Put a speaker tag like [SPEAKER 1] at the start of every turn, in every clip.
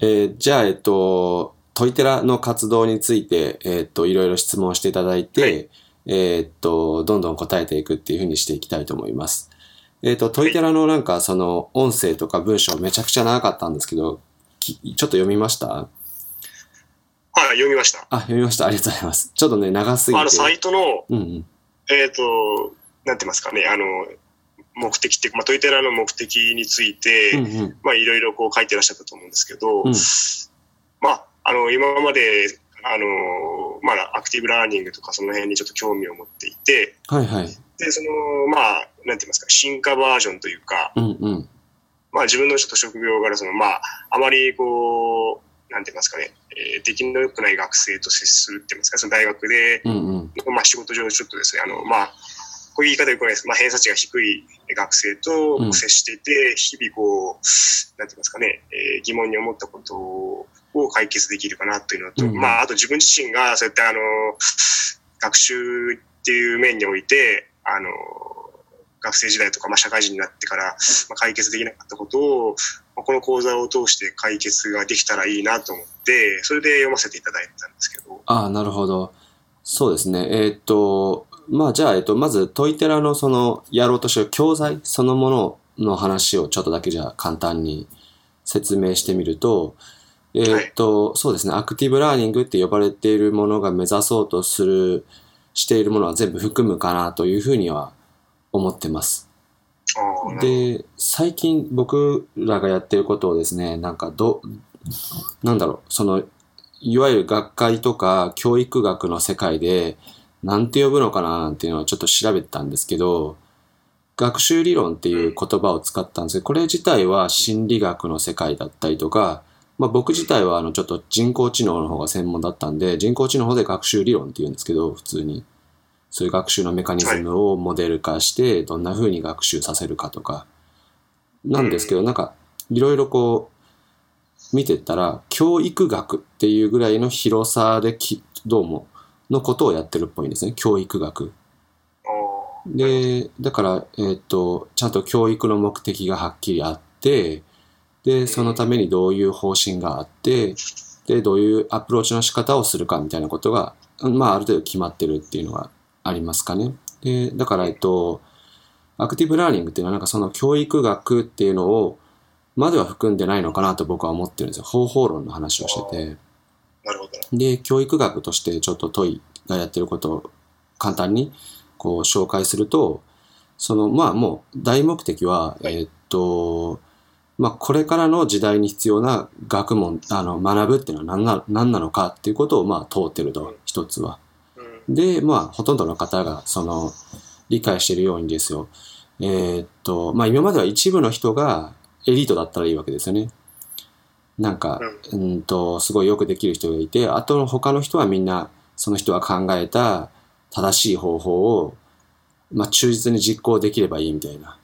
[SPEAKER 1] えーじゃあ、えっと、トイテラの活動について、えっと、いろいろ質問していただいて、
[SPEAKER 2] はい
[SPEAKER 1] えっと、どんどん答えていくっていうふうにしていきたいと思います。えっと、トイテラのなんか、その、音声とか文章めちゃくちゃ長かったんですけど、きちょっと読みました？
[SPEAKER 2] はい、読みました。
[SPEAKER 1] あ、読みました。ありがとうございます。ちょっとね、長すぎて。
[SPEAKER 2] あの、サイトの、
[SPEAKER 1] うんうん。
[SPEAKER 2] えっ、と、なんて言いますかね、あの、目的っていうか、まあ、トイテラの目的について、
[SPEAKER 1] うんうん。
[SPEAKER 2] まあ、いろいろこう書いてらっしゃったと思うんですけど、
[SPEAKER 1] うん
[SPEAKER 2] まあ、あの、今まで、あの、まあ、アクティブラーニングとかその辺にちょっと興味を持っていて、
[SPEAKER 1] はいはい。
[SPEAKER 2] で、その、まあ、なんて言いますか、進化バージョンというか、
[SPEAKER 1] うんうん。
[SPEAKER 2] まあ、自分のちょっと職業柄、その、まあ、あまりこう、なんて言いますかね、えー出来の良くない学生と接するって言いますか、その大学で、
[SPEAKER 1] うんうん。
[SPEAKER 2] まあ、仕事上ちょっとですね、あの、まあ、こういう言い方よくないです。まあ、偏差値が低い学生と接していて、日々こう、なんて言いますかね、えー疑問に思ったことを解決できるかなというのと、
[SPEAKER 1] うん
[SPEAKER 2] まあ、あと自分自身がそうやってあの、学習っていう面において、あの、学生時代とか、まあ、社会人になってから、まあ、解決できなかったことを、まあこの講座を通して解決ができたらいいなと思って、それで読ませていただいたんですけど、
[SPEAKER 1] ああ、なるほど。そうですね。えーっと、まあじゃあ、えっと、まずトイテラのそのやろうとしてる教材そのものの話をちょっとだけじゃあ簡単に説明してみると、えーっと、そうですね。アクティブラーニングって呼ばれているものが目指そうとする、しているものは全部含むかなというふうには思ってます。で、最近僕らがやってることをですね、なんかど、なんだろう、その、いわゆる学会とか教育学の世界で、なんて呼ぶのかななんていうのをちょっと調べてたんですけど、学習理論っていう言葉を使ったんですけど、これ自体は心理学の世界だったりとか、まあ僕自体はあのちょっと人工知能の方が専門だったんで、人工知能の方で学習理論って言うんですけど、普通に。そういう学習のメカニズムをモデル化して、どんな風に学習させるかとか。なんですけど、なんか、いろいろこう、見てったら、教育学っていうぐらいの広さでき、どうも、のことをやってるっぽいんですね。教育学。で、だから、えっ、と、ちゃんと教育の目的がはっきりあって、で、そのためにどういう方針があって、で、どういうアプローチの仕方をするかみたいなことが、うんまあ、ある程度決まってるっていうのがありますかね。で、だから、えっと、アクティブラーニングっていうのはなんかその教育学っていうのを、までは含んでないのかなと僕は思ってるんですよ。方法論の話をしてて。
[SPEAKER 2] なるほど。
[SPEAKER 1] で、教育学としてちょっと問いがやってることを簡単にこう紹介すると、そのまあもう大目的は、
[SPEAKER 2] はい
[SPEAKER 1] えーっと、まあこれからの時代に必要な学問、あの学ぶっていうのは何な何なのかっていうことをまあ問うてると、一つは。
[SPEAKER 2] うん
[SPEAKER 1] で、まあほとんどの方がその理解しているようにですよ。えーっと、まあ今までは一部の人がエリートだったらいいわけですよね。なんか、うんと、すごいよくできる人がいて、あとの他の人はみんな、その人が考えた正しい方法を、まあ、忠実に実行できればいいみたいな。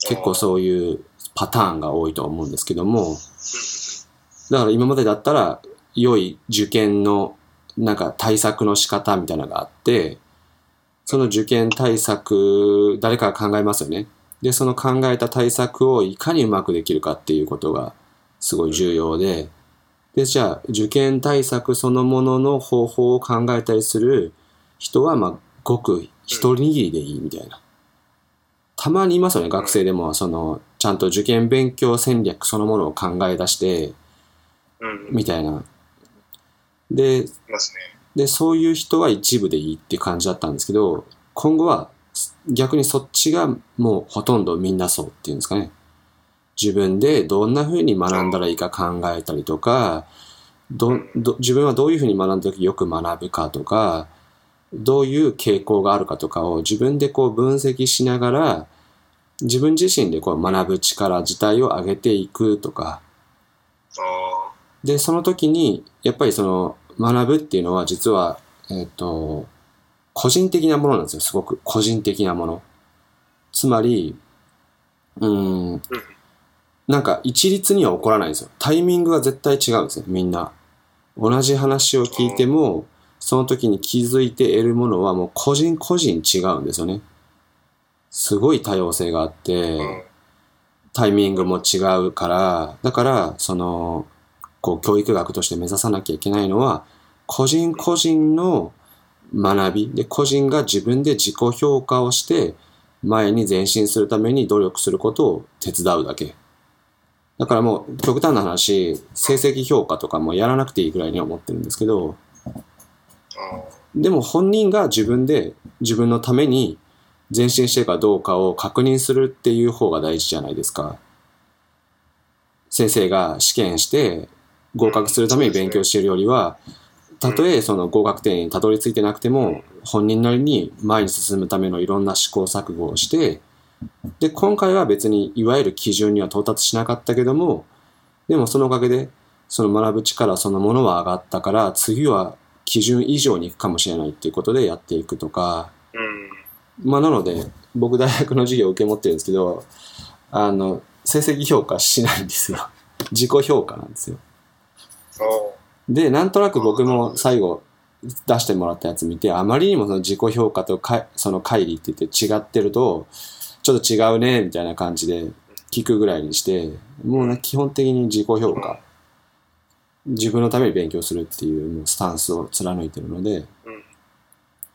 [SPEAKER 1] 結構そういうパターンが多いと思うんですけども、だから今までだったら、良い受験の、なんか対策の仕方みたいなのがあって、その受験対策、誰かが考えますよね。で、その考えた対策をいかにうまくできるかっていうことがすごい重要で、で、じゃあ、受験対策そのものの方法を考えたりする人は、まあ、ごく一握りでいいみたいな。たまにいますよね、学生でも、その、ちゃんと受験勉強戦略そのものを考え出して、
[SPEAKER 2] うん。
[SPEAKER 1] みたいな。で。で、そういう人は一部でいいって感じだったんですけど、今後は逆にそっちがもうほとんどみんなそうっていうんですかね。自分でどんな風に学んだらいいか考えたりとか、どど自分はどういう風に学んだ時よく学ぶかとか、どういう傾向があるかとかを自分でこう分析しながら、自分自身でこう学ぶ力自体を上げていくとか、で、その時に、やっぱりその、学ぶっていうのは実は、えっ、と、個人的なものなんですよ。すごく個人的なもの。つまり、うん、なんか一律には起こらないんですよ。タイミングが絶対違うんですよ、みんな。同じ話を聞いても、その時に気づいて得るものはもう個人個人違うんですよね。すごい多様性があって、タイミングも違うから、だから、その、こう、教育学として目指さなきゃいけないのは、個人個人の学びで、個人が自分で自己評価をして、前に前進するために努力することを手伝うだけ。だからもう、極端な話、成績評価とかもやらなくていいぐらいには思ってるんですけど、
[SPEAKER 2] あ
[SPEAKER 1] でも本人が自分で自分のために前進してるかどうかを確認するっていう方が大事じゃないですか。先生が試験して合格するために勉強しているよりは、たとえその合格点にたどり着いてなくても、本人なりに前に進むためのいろんな試行錯誤をして、で、今回は別にいわゆる基準には到達しなかったけども、でもそのおかげで、その学ぶ力そのものは上がったから、次は基準以上に行くかもしれないっていうことでやっていくとか、
[SPEAKER 2] うん。
[SPEAKER 1] まあなので、僕大学の授業を受け持ってるんですけど、あの、成績評価しないんですよ。自己評価なんですよ。
[SPEAKER 2] あ
[SPEAKER 1] で、なんとなく僕も最後出してもらったやつ見て、あまりにもその自己評価とかその乖離って言って違ってると、ちょっと違うね、みたいな感じで聞くぐらいにして、もうね、基本的に自己評価、自分のために勉強するっていうもうスタンスを貫いてるので、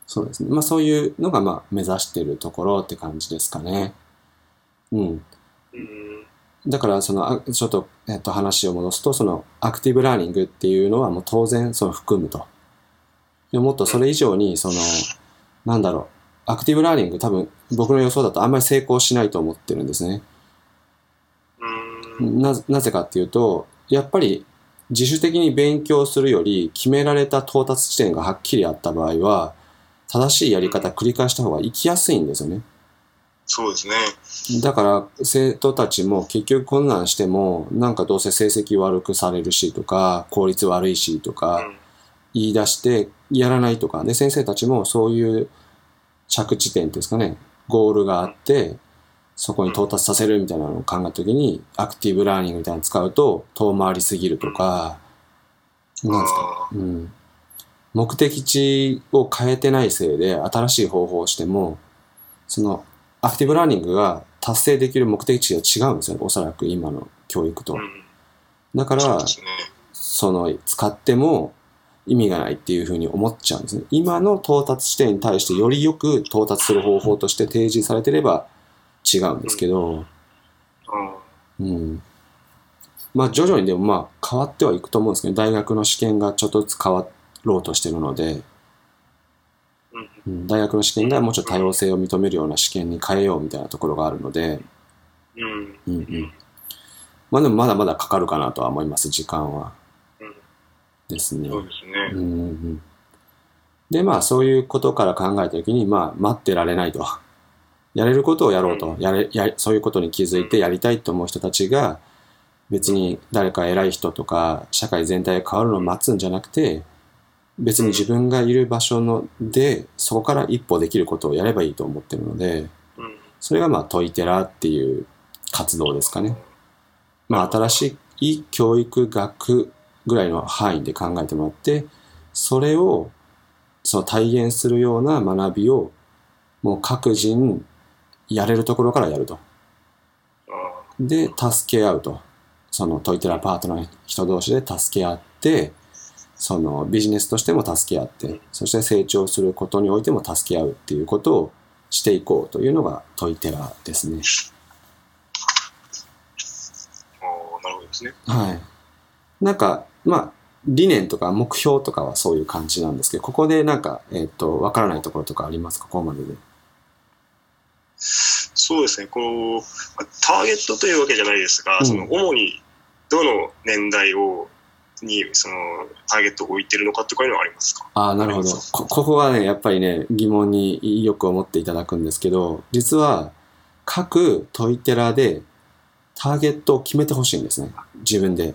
[SPEAKER 1] そうですね。まあそういうのがまあ目指してるところって感じですかね。うん。だからそのちょっと,、えっと話を戻すとそのアクティブラーニングっていうのはもう当然その含むと。でもっとそれ以上にそのなんだろうアクティブラーニング多分僕の予想だとあんまり成功しないと思ってるんですね。
[SPEAKER 2] うん。
[SPEAKER 1] ななぜかっていうとやっぱり自主的に勉強するより決められた到達地点がはっきりあった場合は正しいやり方繰り返した方が生きやすいんですよね。
[SPEAKER 2] そうですね。
[SPEAKER 1] だから生徒たちも結局困難してもなんかどうせ成績悪くされるしとか効率悪いしと
[SPEAKER 2] う
[SPEAKER 1] か
[SPEAKER 2] ん。
[SPEAKER 1] 言い出してやらないとかで先生たちもそういう着地点ですかね。ゴールがあってそこに到達させるみたいなのを考えた時にアクティブラーニングみたいなの使うと遠回りすぎるとかなんですか、
[SPEAKER 2] あ
[SPEAKER 1] うん、目的地を変えてないせいで新しい方法をしてもそのアクティブラーニングが達成できる目的地が違うんですよおそらく今の教育と
[SPEAKER 2] うん。
[SPEAKER 1] だから。
[SPEAKER 2] そ
[SPEAKER 1] の使っても意味がないっていうふうに思っちゃうんですね今の到達地点に対してよりよく到達する方法として提示されてれば違うんですけど、
[SPEAKER 2] うん。
[SPEAKER 1] うん。まあ徐々にでもまあ変わってはいくと思うんですけど、大学の試験がちょっとずつ変わろうとしてるので、
[SPEAKER 2] うん。
[SPEAKER 1] うん、大学の試験がもうちょっと多様性を認めるような試験に変えようみたいなところがあるので、
[SPEAKER 2] うん。
[SPEAKER 1] うんうん。まあでもまだまだかかるかなとは思います、時間は。
[SPEAKER 2] うん
[SPEAKER 1] ですね。
[SPEAKER 2] そうですね。
[SPEAKER 1] うんうんうん。で、まあそういうことから考えたときに、まあ待ってられないと。やれることをやろうと。やれ、や、そういうことに気づいてやりたいと思う人たちが、別に誰か偉い人とか、社会全体が変わるのを待つんじゃなくて、別に自分がいる場所ので、そこから一歩できることをやればいいと思ってるので、
[SPEAKER 2] うん。
[SPEAKER 1] それがまあトイテラっていう活動ですかね。まあ新しい教育学ぐらいの範囲で考えてもらって、それをその体現するような学びをもう各人やれるところからやると。
[SPEAKER 2] あ
[SPEAKER 1] で、助け合うと。そのトイテラパートナーの人同士で助け合って、そのビジネスとしても助け合って、そして成長することにおいても助け合うっていうことをしていこうというのがトイテラですね。
[SPEAKER 2] あああ、なるほどですね。
[SPEAKER 1] はい。なんか、まあ、理念とか目標とかはそういう感じなんですけど、ここでなんか、えっ、と、わからないところとかありますか？ここまでで。
[SPEAKER 2] そうですね。この、まあターゲットというわけじゃないですが、
[SPEAKER 1] うん
[SPEAKER 2] その、主にどの年代を、に、その、ターゲットを置いてるのかとかいうのはありますか？
[SPEAKER 1] ああ、なるほど。こ、ここがね、やっぱりね、疑問によく思っていただくんですけど、実は、各トイテラでターゲットを決めてほしいんですね。自分で。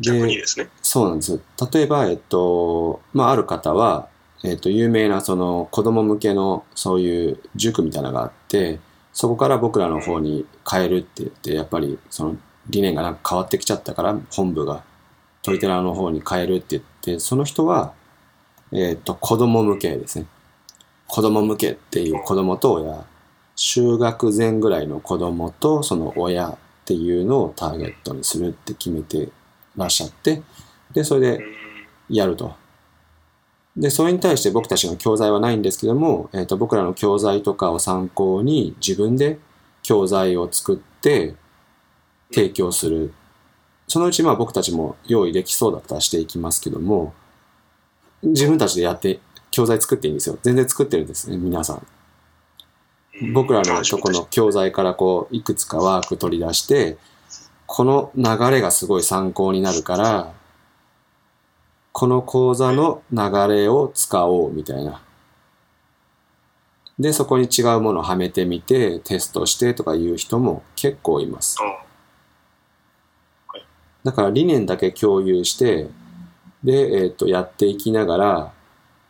[SPEAKER 2] 逆にですね。
[SPEAKER 1] そうなんです。例えば、えっと、まあ、ある方は、えっと、有名なその子供向けのそういう塾みたいなのがあって、そこから僕らの方に変えるって言って、やっぱりその理念がなんか変わってきちゃったから、本部がトイテラの方に変えるって言って、その人は、えっと、子供向けですね。子供向けっていう子供と親就学前ぐらいの子供とその親っていうのをターゲットにするって決めてらっしゃって、で、それでやると。で、それに対して僕たちの教材はないんですけども、えっ、と、僕らの教材とかを参考に自分で教材を作って提供する。そのうちまあ僕たちも用意できそうだったらしていきますけども、自分たちでやって、教材作っていいんですよ。全然作ってるんですね、皆さん。僕らのとこの教材からこう、いくつかワーク取り出して、この流れがすごい参考になるから、この講座の流れを使おうみたいな。で、そこに違うものをはめてみて、テストしてとかいう人も結構います。
[SPEAKER 2] あ
[SPEAKER 1] だから理念だけ共有して、で、えっ、と、やっていきながら、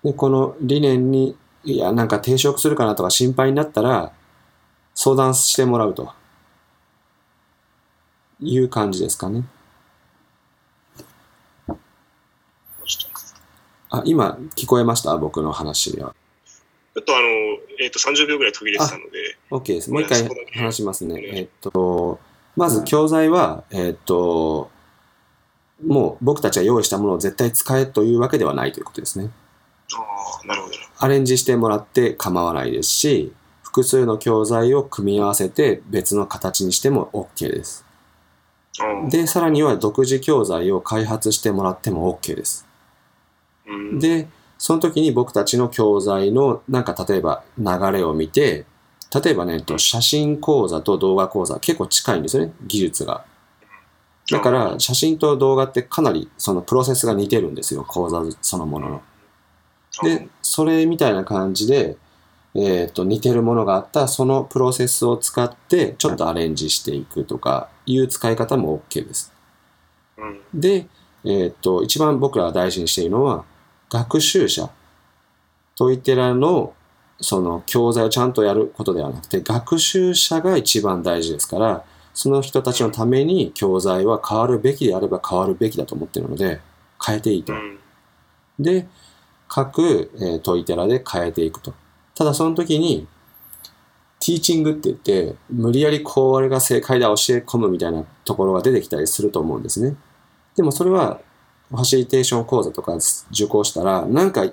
[SPEAKER 1] で、この理念に、いや、なんか抵触するかなとか心配になったら、相談してもらうと。いう感じですかね。あ、今、聞こえました？僕の話は。
[SPEAKER 2] ちょっとあの、えっ、と、30秒ぐらい途切れてたので、
[SPEAKER 1] OK です。もう一回話しますね。えっと、まず教材は、えっと、もう僕たちが用意したものを絶対使えというわけではないということですね。
[SPEAKER 2] ああ、なるほど。
[SPEAKER 1] アレンジしてもらって構わないですし、複数の教材を組み合わせて別の形にしても OK です。で、さらには独自教材を開発してもらっても OK です。
[SPEAKER 2] うん、
[SPEAKER 1] で、その時に僕たちの教材のなんか例えば流れを見て、例えばね、えっと写真講座と動画講座結構近いんですよね、技術が。だから写真と動画ってかなりそのプロセスが似てるんですよ、講座そのものの。で、それみたいな感じで、えっと似てるものがあったらそのプロセスを使ってちょっとアレンジしていくとかいう使い方も OK です。
[SPEAKER 2] うん、
[SPEAKER 1] で、えっと一番僕らが大事にしているのは学習者トイテラのその教材をちゃんとやることではなくて学習者が一番大事ですからその人たちのために教材は変わるべきであれば変わるべきだと思っているので変えていいと
[SPEAKER 2] う。ん、
[SPEAKER 1] で、各、えートイテラで変えていくと。ただその時に、ティーチングって言って、無理やりこれが正解だ教え込むみたいなところが出てきたりすると思うんですね。でもそれは、ファシリテーション講座とか受講したら、なんか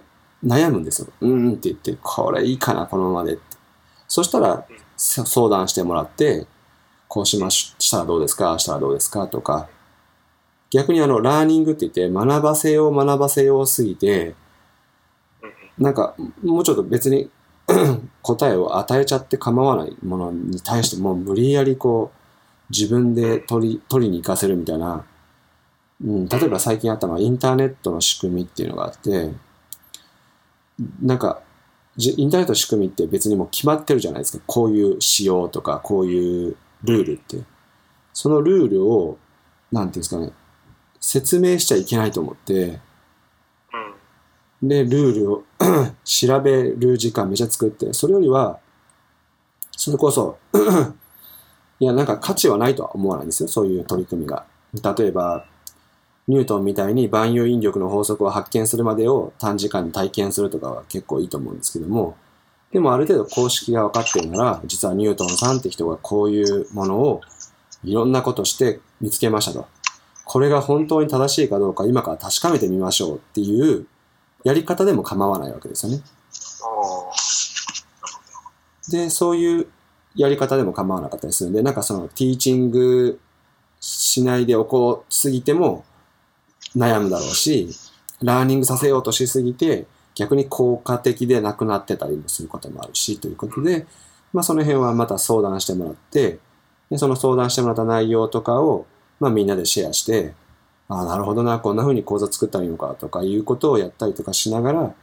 [SPEAKER 1] 悩むんですよ。うんって言って、これいいかな、このままでって。そしたら、相談してもらって、こうしましたらどうですか、したらどうですかとか、逆にあの、ラーニングって言って、学ばせよう学ばせようすぎて、なんか、もうちょっと別に 答えを与えちゃって構わないものに対してもう無理やりこう、自分で取り、取りに行かせるみたいな、うん、例えば最近あったのはインターネットの仕組みっていうのがあって、なんか、インターネットの仕組みって別にもう決まってるじゃないですか。こういう仕様とか、こういうルールって。そのルールを、なんていうんですかね、説明しちゃいけないと思って、で、ルールを 調べる時間めちゃ作って、それよりは、それこそ、いや、なんか価値はないとは思わないんですよ、そういう取り組みが。例えば、ニュートンみたいに万有引力の法則を発見するまでを短時間に体験するとかは結構いいと思うんですけども、でもある程度公式が分かってるなら、実はニュートンさんって人がこういうものをいろんなことして見つけましたと。これが本当に正しいかどうか今から確かめてみましょうっていうやり方でも構わないわけですよね。で、そういうやり方でも構わなかったりするんで、なんかそのティーチングしないでおこうすぎても悩むだろうし、ラーニングさせようとしすぎて逆に効果的でなくなってたりもすることもあるし、ということで、まあその辺はまた相談してもらって、でその相談してもらった内容とかを、まあみんなでシェアして、ああ、なるほどな、こんな風に講座作ったらいいのかとかいうことをやったりとかしながら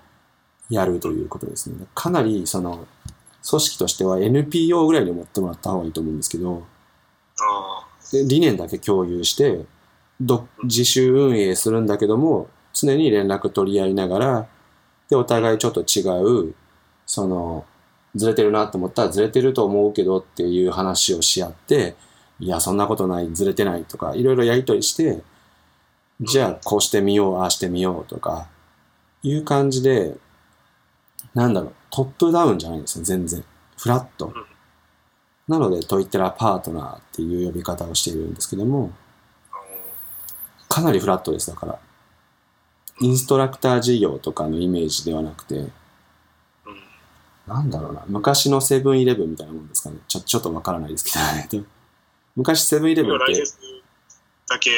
[SPEAKER 1] やるということですね。かなりその組織としては NPO ぐらいに思ってもらった方がいいと思うんですけど、理念だけ共有して、ど自主運営するんだけども、常に連絡取り合いながら、で、お互いちょっと違う、その、ずれてるなと思ったらずれてると思うけどっていう話をし合って、いや、そんなことない、ずれてないとか、いろいろやりとりして、じゃあ、こうしてみよう、ああしてみようとか、いう感じで、なんだろう、トップダウンじゃないんですよ、全然。フラット。なので、トイテラパートナーっていう呼び方をしているんですけども、かなりフラットです、だから。インストラクター事業とかのイメージではなくて、
[SPEAKER 2] うん。
[SPEAKER 1] なんだろうな、昔のセブンイレブンみたいなもんですかね。ちょ、ちょっとわからないですけど、昔セブンイレブンって
[SPEAKER 2] だけ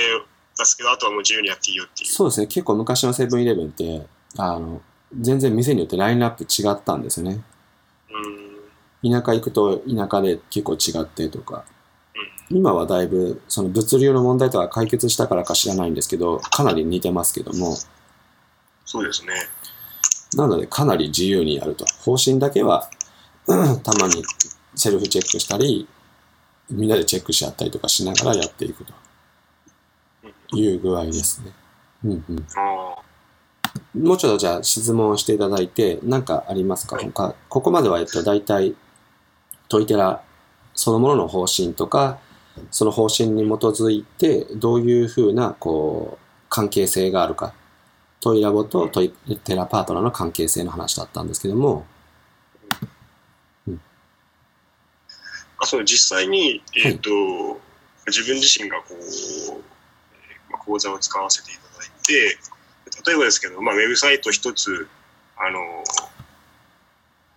[SPEAKER 2] 出すけど、あとはもう自由にやっていいよっていう。
[SPEAKER 1] そうですね、結構昔のセブンイレブンって、あの、全然店によってラインナップ違ったんですよね。
[SPEAKER 2] うん。
[SPEAKER 1] 田舎行くと田舎で結構違ってとか、今はだいぶその物流の問題とか解決したからか知らないんですけど、かなり似てますけども、
[SPEAKER 2] そうですね。
[SPEAKER 1] なのでかなり自由にやると。方針だけは、う んたまにセルフチェックしたり、みんなでチェックし合ったりとかしながらやっていくという具合ですね。うんうん。もうちょっとじゃあ質問をしていただいて、何かありますか？
[SPEAKER 2] はい。
[SPEAKER 1] 他、ここまでは、えっと、大体、トイテラそのものの方針とか、その方針に基づいて、どういうふうな、こう、関係性があるか。トイラボとトイテラパートナーの関係性の話だったんですけども、
[SPEAKER 2] あそう実際に、えっ、と、自分自身がこう、講座を使わせていただいて、例えばですけど、まあ、ウェブサイト一つ、あの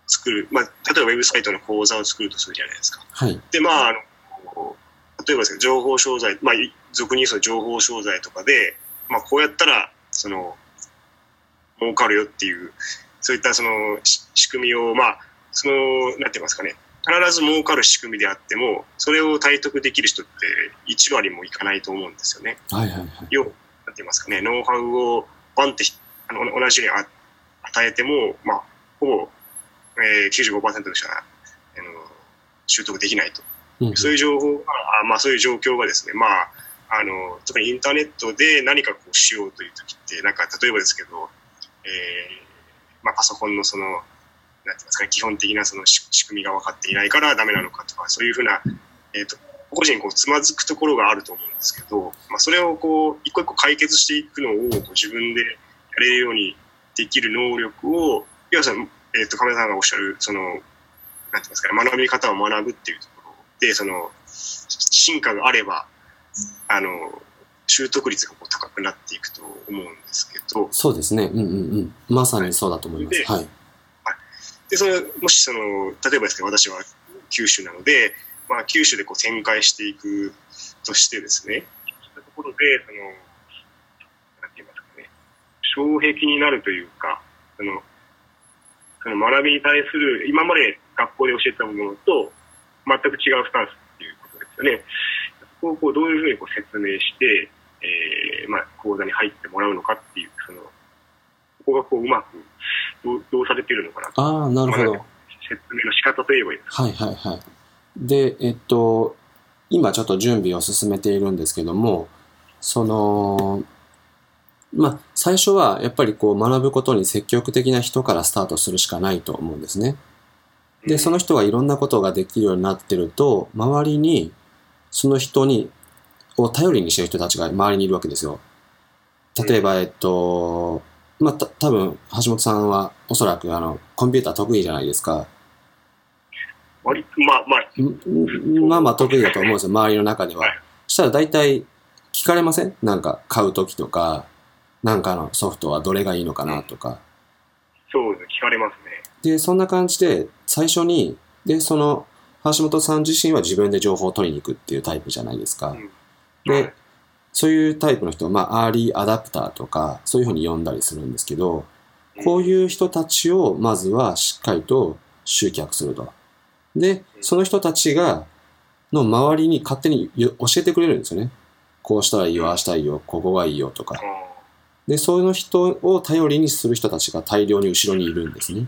[SPEAKER 2] 作る、まあ、例えばウェブサイトの講座を作るとするじゃないですか。
[SPEAKER 1] はい。
[SPEAKER 2] で、まあ、あの、例えばですけど、情報商材、まあ、い俗に言うと情報商材とかで、まあ、こうやったら、その、儲かるよっていう、そういったそのし仕組みを、まあ、その、なんて言いますかね、必ず儲かる仕組みであっても、それを体得できる人って1割もいかないと思うんですよね。
[SPEAKER 1] はいはいはい。
[SPEAKER 2] 要は、なんて言いますかね、ノウハウをバンってあの同じようにあ与えても、まあ、ほぼ、えー、95%の人はあの習得できないと。
[SPEAKER 1] うんうん
[SPEAKER 2] そういう情報が、あまあそういう状況がですね、まあ、あの、特にインターネットで何かこうしようという時って、なんか例えばですけど、えー、まあパソコンのその、なんて言いますかね、基本的なその仕仕組みが分かっていないからダメなのかとか、そういうふうな、えっ、と、個人にこうつまずくところがあると思うんですけど、まあそれをこう、一個一個解決していくのをこう自分でやれるようにできる能力を、要はその、えっ、と、亀田さんがおっしゃる、その、なんて言いますかね、学び方を学ぶっていうところで、その、進化があれば、あの、習得率がこう高くなっていくと思うんですけど、
[SPEAKER 1] そうですね。うんうんうん。まさにそうだと思います。
[SPEAKER 2] で
[SPEAKER 1] はい。
[SPEAKER 2] で、その、もしその、例えばですけど、私は九州なので、まあ、九州でこう展開していくとしてですね、そういったところで、その、なんて言いますかね、障壁になるというか、その、その学びに対する、今まで学校で教えたものと、全く違うスタンスっていうことですよね。そこをこうどういうふうにこう説明して、えー、まあ、講座に入ってもらうのかっていう、その、ここがこううまくどうどうされているのかなと。
[SPEAKER 1] ああ、なるほど。
[SPEAKER 2] まあ説明の仕方といえばいいですか。
[SPEAKER 1] はいはいはい。で、えっと、今ちょっと準備を進めているんですけども、その、まあ、最初はやっぱりこう学ぶことに積極的な人からスタートするしかないと思うんですね。で、その人がいろんなことができるようになってると、周りに、その人に、を頼りにしてる人たちが周りにいるわけですよ。例えば、えっと、まあ、た多分橋本さんはおそらくあの、コンピューター得意じゃないですか。
[SPEAKER 2] まあまあ、
[SPEAKER 1] んまあまあ得意だと思うんですよ、周りの中では
[SPEAKER 2] はい。
[SPEAKER 1] したら大体聞かれません？なんか買うときとか、なんかのソフトはどれがいいのかなとか。
[SPEAKER 2] そうですね、聞かれますね。
[SPEAKER 1] で、そんな感じで最初に、で、その橋本さん自身は自分で情報を取りに行くっていうタイプじゃないですか。
[SPEAKER 2] うん
[SPEAKER 1] で、そういうタイプの人、まあ、アーリーアダプターとか、そういうふうに呼んだりするんですけど、こういう人たちをまずはしっかりと集客すると。で、その人たちが、の周りに勝手によ教えてくれるんですよね。こうしたらいいよ、ああしたらいいよ、ここがいいよとか
[SPEAKER 2] あ。
[SPEAKER 1] で、その人を頼りにする人たちが大量に後ろにいるんですね。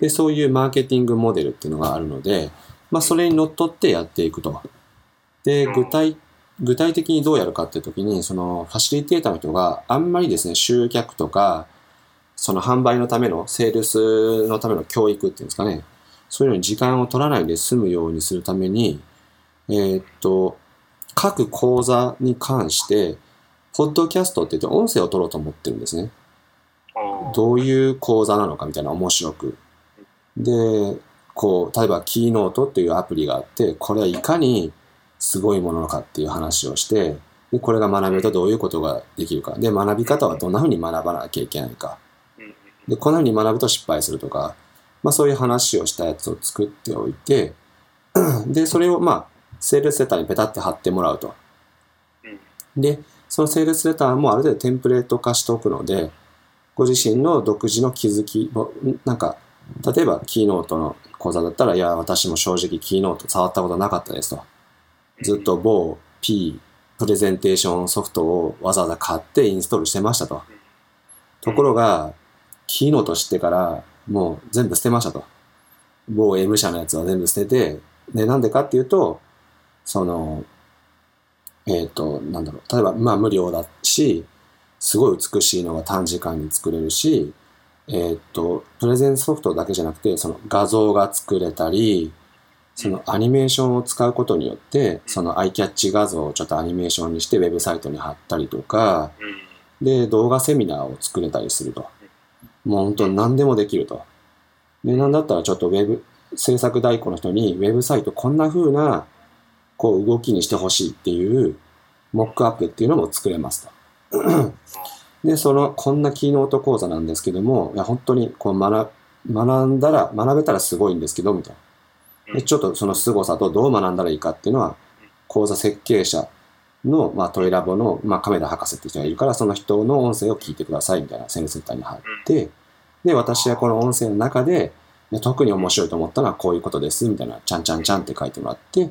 [SPEAKER 1] で、そういうマーケティングモデルっていうのがあるので、まあ、それにのっとってやっていくと。で、
[SPEAKER 2] うん
[SPEAKER 1] 具体、具体的にどうやるかっていう時に、そのファシリテーターの人があんまりですね、集客とか、その販売のための、セールスのための教育っていうんですかね、そういうのに時間を取らないで済むようにするために、えーっと、各講座に関して、ポッドキャストって言って音声を取ろうと思ってるんですね。
[SPEAKER 2] あ
[SPEAKER 1] どういう講座なのかみたいな面白く。で、こう、例えばキーノートっていうアプリがあって、これはいかにすごいものかっていう話をして、で、これが学べるとどういうことができるか。で、学び方はどんな風に学ばなきゃいけないか。で、こんな風に学ぶと失敗するとか、まあそういう話をしたやつを作っておいて、で、それをまあ、セールスレターにペタって貼ってもらうと。で、そのセールスレターもある程度テンプレート化しておくので、ご自身の独自の気づきも、んなんか、例えばキーノートの講座だったら、いや、私も正直キーノート触ったことなかったですと。ずっと某 P プレゼンテーションソフトをわざわざ買ってインストールしてましたと。ところが、キーノート知ってからもう全部捨てましたと。某 M 社のやつは全部捨てて、で、なんでかっていうと、その、えっ、と、なんだろう、例えば、まあ無料だし、すごい美しいのが短時間に作れるし、えっ、と、プレゼンソフトだけじゃなくて、その画像が作れたり、そのアニメーションを使うことによって、そのアイキャッチ画像をちょっとアニメーションにしてウェブサイトに貼ったりとか、
[SPEAKER 2] うん
[SPEAKER 1] で、動画セミナーを作れたりすると。もう本当何でもできると。で、なんだったらちょっとウェブ、制作代行の人にウェブサイトこんな風な、こう動きにしてほしいっていう、モックアップっていうのも作れますと。で、その、こんなキーノート講座なんですけども、いや、本当にこう学、学んだら、学べたらすごいんですけど、みたいな。でちょっとその凄さとどう学んだらいいかっていうのは、講座設計者の、まあ、トイラボの、まあ、亀田博士って人がいるから、その人の音声を聞いてくださいみたいなセールセンターに貼って、で、私はこの音声の中で、で特に面白いと思ったのはこういうことです、みたいな、ちゃんちゃんちゃんって書いてもらって、っ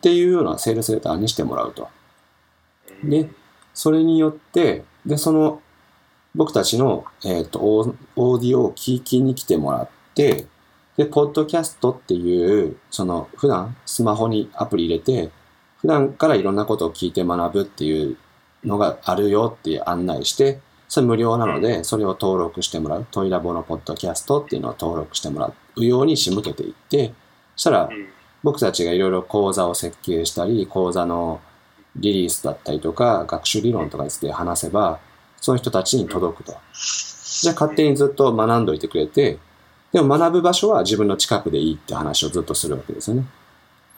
[SPEAKER 1] ていうようなセールスレターにしてもらうと。で、それによって、で、その、僕たちの、えっ、と、オーオーディオを聞きに来てもらって、で、ポッドキャストっていう、その、普段スマホにアプリ入れて、普段からいろんなことを聞いて学ぶっていうのがあるよっていう案内して、それ無料なので、それを登録してもらう。トイラボのポッドキャストっていうのを登録してもらうように仕向けていって、そしたら、
[SPEAKER 2] うん
[SPEAKER 1] 僕たちがいろいろ講座を設計したり、講座のリリースだったりとか、学習理論とかについて話せば、その人たちに届くと。じゃあ勝手にずっと学んどいてくれて、でも学ぶ場所は自分の近くでいいって話をずっとするわけですよね。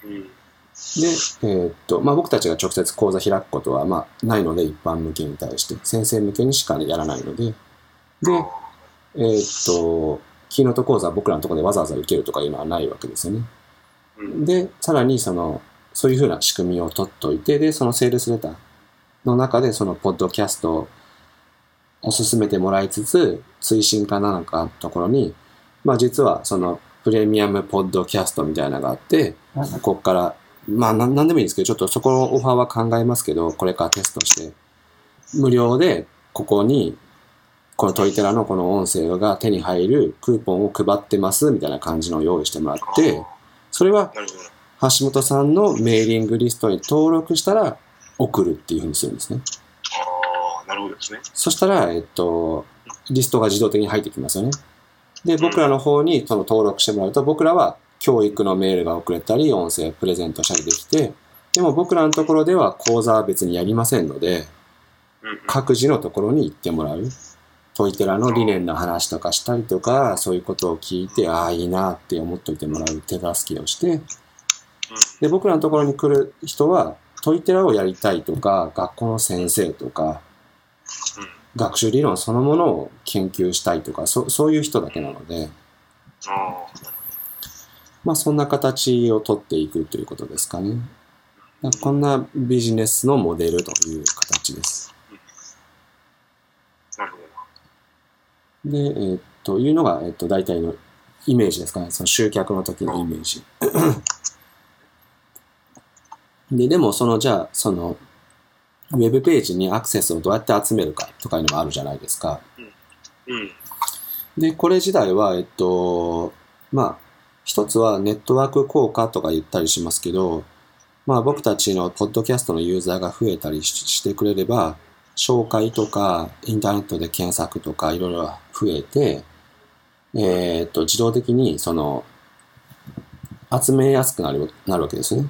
[SPEAKER 2] うん
[SPEAKER 1] で、えーっと、まあ僕たちが直接講座開くことは、まあないので、一般向けに対して、先生向けにしかやらないので、で、えーっと、キーノート講座は僕らのところでわざわざ受けるとかいうのはないわけですよね。
[SPEAKER 2] うん
[SPEAKER 1] で、さらにその、そういうふうな仕組みを取っといて、で、そのセールスレターの中でそのポッドキャストを進めてもらいつつ、推進課なのかのところに、まあ実はそのプレミアムポッドキャストみたいなのがあって、ここから、まあなんでもいいんですけど、ちょっとそこのオファーは考えますけど、これからテストして、無料でここに、このトイテラのこの音声が手に入るクーポンを配ってますみたいな感じのを用意してもらって、それは。橋本さんのメーリングリストに登録したら送るっていうふうにするんですね。
[SPEAKER 2] ああ、なるほどですね。
[SPEAKER 1] そしたら、えっと、リストが自動的に入ってきますよね。で、僕らの方にその登録してもらうと、僕らは教育のメールが送れたり、音声プレゼントしたりできて、でも僕らのところでは講座は別にやりませんので、各自のところに行ってもらう。トイテラの理念の話とかしたりとか、そういうことを聞いて、ああ、いいなって思っといてもらう手助けをして、で、僕らのところに来る人は、トイテラをやりたいとか、学校の先生とか、
[SPEAKER 2] うん
[SPEAKER 1] 学習理論そのものを研究したいとか、そそういう人だけなので、まあそんな形を取っていくということですかね。こんなビジネスのモデルという形です。
[SPEAKER 2] なるほど。
[SPEAKER 1] で、えーっと、いうのが、えーっと、大体のイメージですかね。その集客の時のイメージ。で、でも、その、じゃあ、その、ウェブページにアクセスをどうやって集めるかとかいうのもあるじゃないですか。で、これ自体は、えっと、まあ、一つはネットワーク効果とか言ったりしますけど、まあ僕たちのポッドキャストのユーザーが増えたりししてくれれば、紹介とかインターネットで検索とかいろいろ増えて、えーっと、自動的にその、集めやすくなるなるわけですね。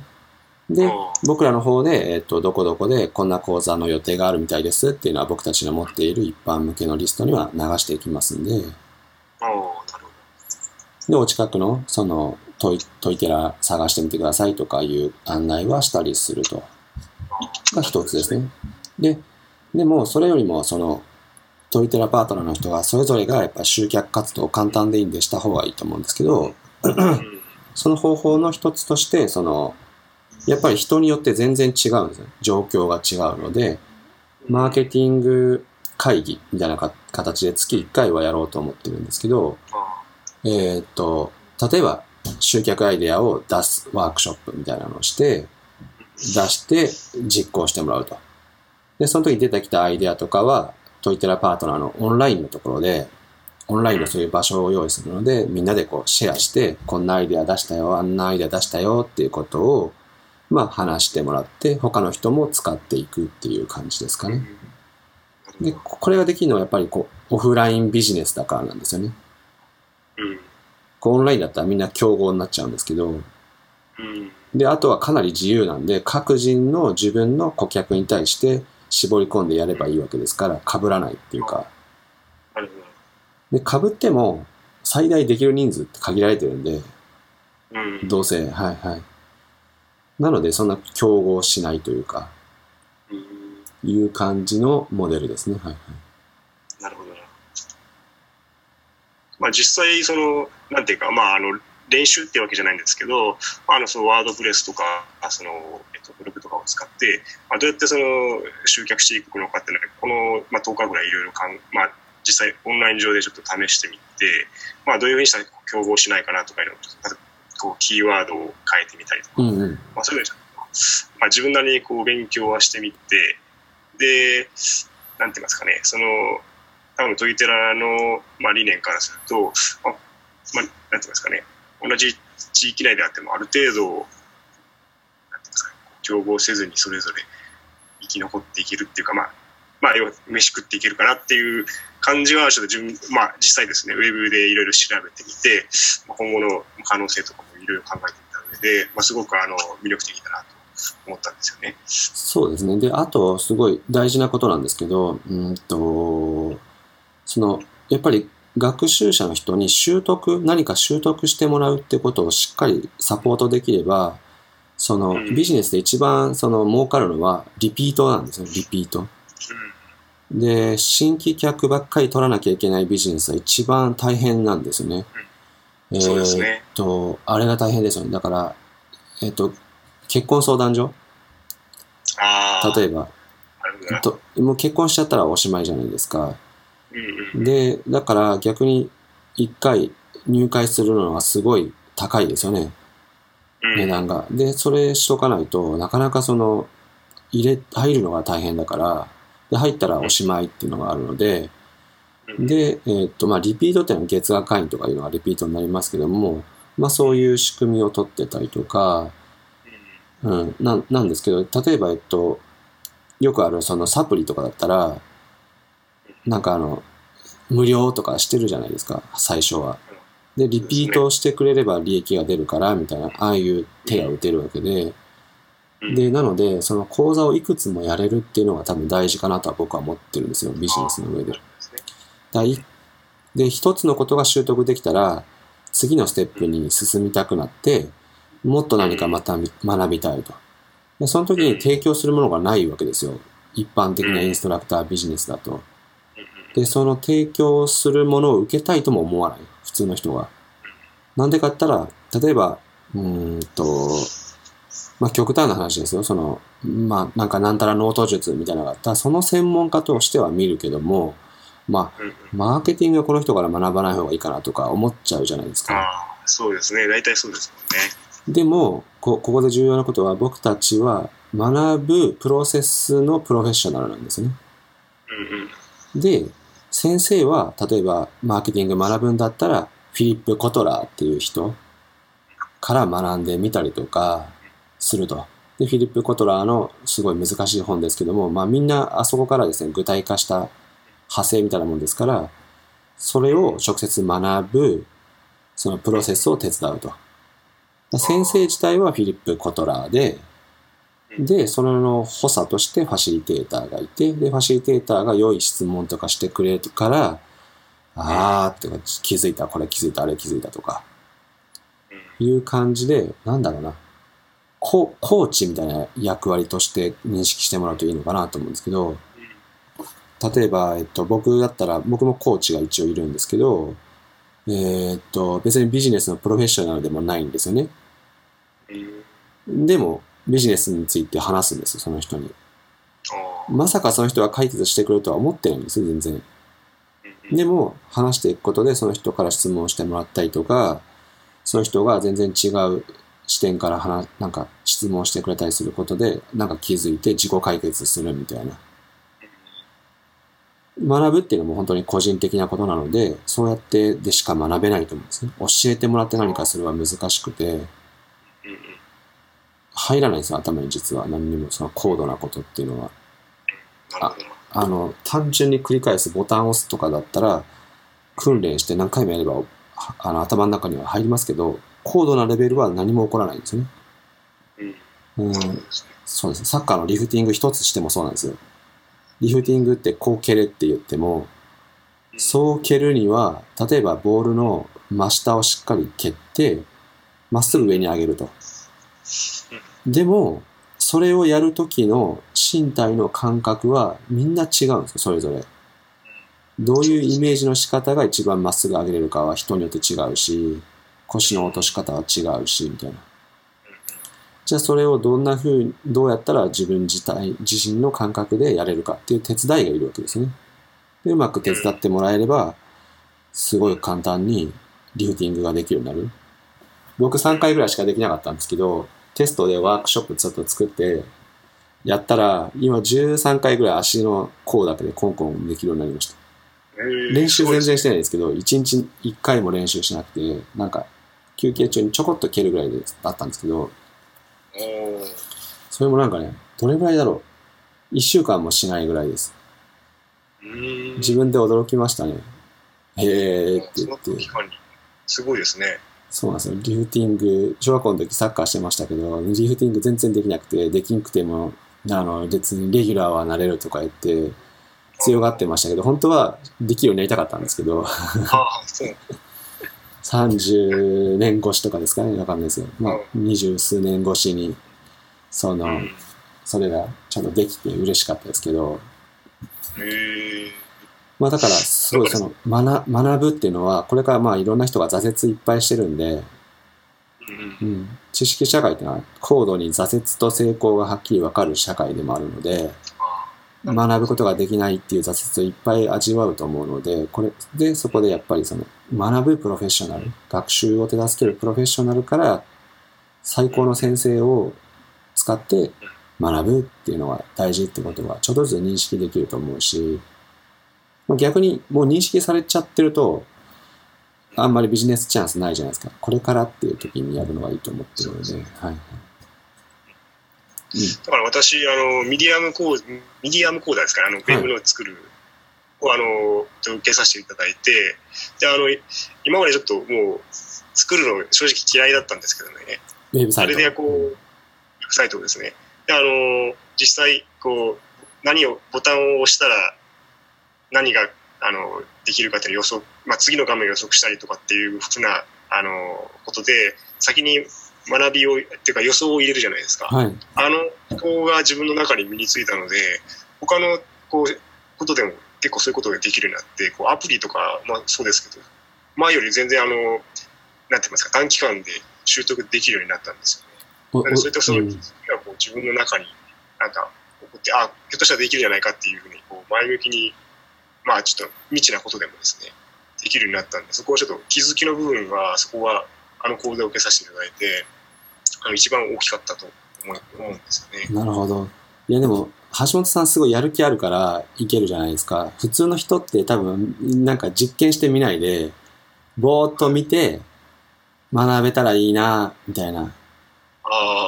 [SPEAKER 1] で、僕らの方で、えーっと、どこどこでこんな講座の予定があるみたいですっていうのは僕たちの持っている一般向けのリストには流していきますんで、で、お近くの、その、トイトイテラ探してみてくださいとかいう案内はしたりすると。が一つですね。で、でも、それよりも、その、トイテラパートナーの人が、それぞれがやっぱ集客活動を簡単でいいんでした方がいいと思うんですけど、その方法の一つとして、その、やっぱり人によって全然違うんですよ。状況が違うので、マーケティング会議みたいな形で月1回はやろうと思ってるんですけど、えっ、と、例えば集客アイデアを出すワークショップみたいなのをして、出して実行してもらうと。で、その時出てきたアイデアとかは、トイテラパートナーのオンラインのところで、オンラインのそういう場所を用意するので、みんなでこうシェアして、こんなアイデア出したよ、あんなアイデア出したよっていうことを、まあ話してもらって、他の人も使っていくっていう感じですかね。で、これができるのはやっぱりこう、オフラインビジネスだからなんですよね。こうオンラインだったらみんな競合になっちゃうんですけど、で、あとはかなり自由なんで、各人の自分の顧客に対して絞り込んでやればいいわけですから、被らないっていうか。で、被っても最大できる人数って限られてるんで、どうせ、はいはい。なので、そんな競合しないというか、いう感じのモデルですね。はいはい。
[SPEAKER 2] なるほどな。まあ実際、その、なんていうか、まああの、練習ってわけじゃないんですけど、あの、そのワードプレスとか、その、えっと、ブログとかを使って、まあ、どうやってその、集客していくのかっていうのは、この、まあ、10日ぐらいいろいろかん、まあ、実際オンライン上でちょっと試してみて、まあ、どういうふうにしたら競合しないかなとかいうのを、こう、キーワードを変えてみたりとか、
[SPEAKER 1] うんうん、
[SPEAKER 2] まあ、そういうのまあ、自分なりにこう、勉強はしてみて、で、なんて言いますかね、その、多分トイテラの、まあ、理念からすると、まあ、まあ、なんて言いますかね、同じ地域内であってもある程度、競合せずにそれぞれ生き残っていけるっていうか、まあ、まあ、要は飯食っていけるかなっていう感じは、ちょっと自分、まあ、実際ですね、ウェブでいろいろ調べてみて、今後の可能性とかもいろいろ考えてみた上で、まあ、すごくあの魅力的だなと思ったんですよね。
[SPEAKER 1] そうですね。で、あと、すごい大事なことなんですけど、うんと、その、やっぱり学習者の人に習得、何か習得してもらうってことをしっかりサポートできれば、そのビジネスで一番その儲かるのはリピートなんですよ、リピート。で、新規客ばっかり取らなきゃいけないビジネスは一番大変なんですよね。
[SPEAKER 2] えー、
[SPEAKER 1] っと、あれが大変ですよね。だから、えー、っと、結婚相談所？例えば、と、もう結婚しちゃったらおしまいじゃないですか。で、だから逆に一回入会するのはすごい高いですよね。値段が。で、それしとかないとなかなかその、入れ、入るのが大変だから、で、入ったらおしまいっていうのがあるので、で、えー、っと、まあ、リピートっていうのは月額会員とかいうのがリピートになりますけども、まあ、そういう仕組みを取ってたりとか、うん、ななんですけど、例えば、えっと、よくあるそのサプリとかだったら、なんかあの、無料とかしてるじゃないですか、最初は。で、リピートしてくれれば利益が出るから、みたいな、ああいう手が打てるわけで、で、なので、その講座をいくつもやれるっていうのが多分大事かなとは僕は思ってるんですよ、ビジネスの上で。で、一つのことが習得できたら、次のステップに進みたくなって、もっと何かまた学びたいと。でその時に提供するものがないわけですよ。一般的なインストラクタービジネスだと。で、その提供するものを受けたいとも思わない。普通の人は。なんでかったら、例えば、うんと、まあ、極端な話ですよ。その、まあ、なんかなんたらノート術みたいなのがあったら、その専門家としては見るけども、まあ、マーケティングはこの人から学ばない方がいいかなとか思っちゃうじゃないですか。
[SPEAKER 2] ああ、そうですね。大体そうですもんね。
[SPEAKER 1] でも、こ、ここで重要なことは、僕たちは学ぶプロセスのプロフェッショナルなんですね。
[SPEAKER 2] うん
[SPEAKER 1] うん、で、先生は、例えば、マーケティング学ぶんだったら、フィリップ・コトラーっていう人から学んでみたりとかすると。で、フィリップ・コトラーのすごい難しい本ですけども、まあみんなあそこからですね、具体化した派生みたいなもんですから、それを直接学ぶ、そのプロセスを手伝うと。先生自体はフィリップ・コトラーで、で、その補佐としてファシリテーターがいて、で、ファシリテーターが良い質問とかしてくれるから、あーって気づいた、これ気づいた、あれ気づいたとか、いう感じで、なんだろうな、ココーチみたいな役割として認識してもらうといいのかなと思うんですけど、例えば、えっと、僕だったら、僕もコーチが一応いるんですけど、えーっと、別にビジネスのプロフェッショナルでもないんですよね。
[SPEAKER 2] うん。
[SPEAKER 1] でも、ビジネスについて話すんですよ、その人に。まさかその人が解決してくれるとは思ってないんですよ、全然。
[SPEAKER 2] うん
[SPEAKER 1] でも、話していくことで、その人から質問してもらったりとか、その人が全然違う視点から話、なんか質問してくれたりすることで、なんか気づいて自己解決するみたいな。学ぶっていうのも本当に個人的なことなので、そうやってでしか学べないと思うんですね。教えてもらって何かするは難しくて、入らないんですよ、頭に実は。何にもその高度なことっていうのは。
[SPEAKER 2] なるほど。
[SPEAKER 1] あの、単純に繰り返すボタンを押すとかだったら、訓練して何回もやれば、あの、頭の中には入りますけど、高度なレベルは何も起こらないんですよね。
[SPEAKER 2] うん。
[SPEAKER 1] うん、
[SPEAKER 2] そうですね。
[SPEAKER 1] サッカーのリフティング一つしてもそうなんですよ。リフティングってこう蹴れって言っても、
[SPEAKER 2] うん
[SPEAKER 1] そう蹴るには、例えばボールの真下をしっかり蹴って、まっすぐ上に上げると。でも、それをやるときの身体の感覚はみんな違うんですよ、それぞれ。どういうイメージの仕方が一番まっすぐ上げれるかは人によって違うし、腰の落とし方は違うし、みたいな。じゃあそれをどんな風に、どうやったら自分自体、自身の感覚でやれるかっていう手伝いがいるわけですね。で、うまく手伝ってもらえれば、すごい簡単にリフティングができるようになる。僕3回ぐらいしかできなかったんですけど、テストでワークショップちょっと作って、やったら、今13回ぐらい足の甲だけでコンコンできるようになりました。練習全然してないんですけど、1日1回も練習しなくて、なんか、休憩中にちょこっと蹴るぐらいでだったんですけど、それもなんかね、どれぐらいだろう。1週間もしないぐらいです。自分で驚きましたね。へーって言って。
[SPEAKER 2] すごいですね。
[SPEAKER 1] そうなんですよ。リフティング、小学校の時サッカーしてましたけど、リフティング全然できなくて、できんくても、あの、別にレギュラーはなれるとか言って、強がってましたけど、本当はできるようになりたかったんですけど、
[SPEAKER 2] ああ、そう。
[SPEAKER 1] 30年越しとかですかね、わかんないですよ。まあ
[SPEAKER 2] う、
[SPEAKER 1] 二十数年越しに、その、
[SPEAKER 2] うん。
[SPEAKER 1] それがちゃんとできて嬉しかったですけど。まあだから、すごいその、学学ぶっていうのは、これからまあいろんな人が挫折いっぱいしてるんで、
[SPEAKER 2] うん。
[SPEAKER 1] うん、知識社会っていうのは高度に挫折と成功がはっきり分かる社会でもあるので、学ぶことができないっていう挫折をいっぱい味わうと思うので、これでそこでやっぱりその学ぶプロフェッショナル、学習を手助けるプロフェッショナルから最高の先生を使って学ぶっていうのが大事ってことはちょっとずつ認識できると思うし、逆にもう認識されちゃってると、あんまりビジネスチャンスないじゃないですか。これからっていう時にやるのがいいと思ってるので、はい。
[SPEAKER 2] だから私、あの、ミディアムコー、ミディアムコーダーですから、あの、ウェブの作る、を、あの、受けさせていただいて、で、あの、今までちょっともう、作るの正直嫌いだったんですけどね、
[SPEAKER 1] ウェブサイト。
[SPEAKER 2] あれでこう、ウェブサイトをですね、で、あの、実際、こう、何を、ボタンを押したら、何が、あの、できるかっていう予測、まあ、次の画面を予測したりとかっていうふうな、あの、ことで、先に学びを、っていうか予想を入れるじゃないですか。
[SPEAKER 1] はい。
[SPEAKER 2] あの子が自分の中に身についたので、他のこうことでも結構そういうことができるようになって、こうアプリとか、まあそうですけど、前より全然あの、なんて言いますか、短期間で習得できるようになったんですよね。そういったその
[SPEAKER 1] うん
[SPEAKER 2] 気づきがこう自分の中になんか起こって、あ、ひょっとしたらできるんじゃないかっていうふうにこう前向きに、まあちょっと未知なことでもですね、できるようになったんで、そこはちょっと気づきの部分は、そこはあの講座を受けさせていただいて、あの一番大きかったと思うんですよね。
[SPEAKER 1] なるほど。いやでも、橋本さんすごいやる気あるからいけるじゃないですか。普通の人って多分、なんか実験してみないで、ぼーっと見て、学べたらいいな、みたいな。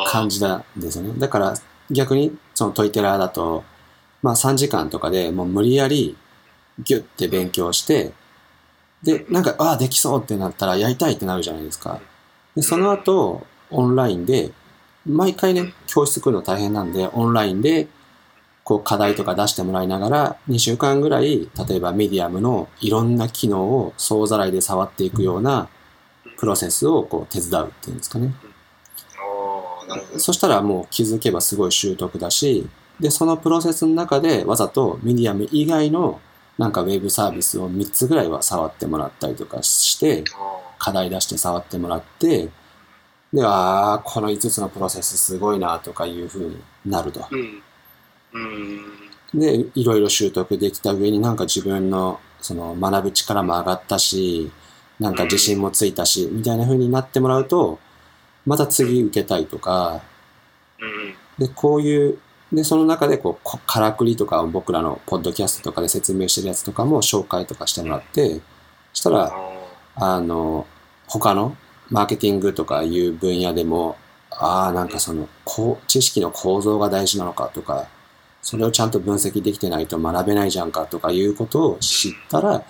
[SPEAKER 1] 感じなんですよね。だから逆に、そのトイテラーだと、まあ3時間とかでもう無理やりギュッて勉強して、で、なんか、ああ、できそうってなったらやりたいってなるじゃないですか。で、その後、オンラインで、毎回ね、教室来るの大変なんで、オンラインで、こう課題とか出してもらいながら、2週間ぐらい、例えばメディアムのいろんな機能を総ざらいで触っていくようなプロセスをこう手伝うっていうんですかね。そしたらもう気づけばすごい習得だし、で、そのプロセスの中でわざとミディアム以外のなんかウェブサービスを3つぐらいは触ってもらったりとかして、
[SPEAKER 2] あ
[SPEAKER 1] 課題出して触ってもらって、で、ああ、この5つのプロセスすごいなとかいう風になると。
[SPEAKER 2] ーうん。うん。
[SPEAKER 1] で、いろいろ習得できた上になんか自分のその学ぶ力も上がったし、なんか自信もついたし、みたいな風になってもらうと、また次受けたいとか、
[SPEAKER 2] うん。
[SPEAKER 1] で、こういう、で、その中でこう、こからくりとかを僕らのポッドキャストとかで説明してるやつとかも紹介とかしてもらって、そした
[SPEAKER 2] あ
[SPEAKER 1] ら、
[SPEAKER 2] あ。
[SPEAKER 1] あの、他のマーケティングとかいう分野でも、ああ、なんかその、こう、知識の構造が大事なのかとか、それをちゃんと分析できてないと学べないじゃんかとかいうことを知ったら、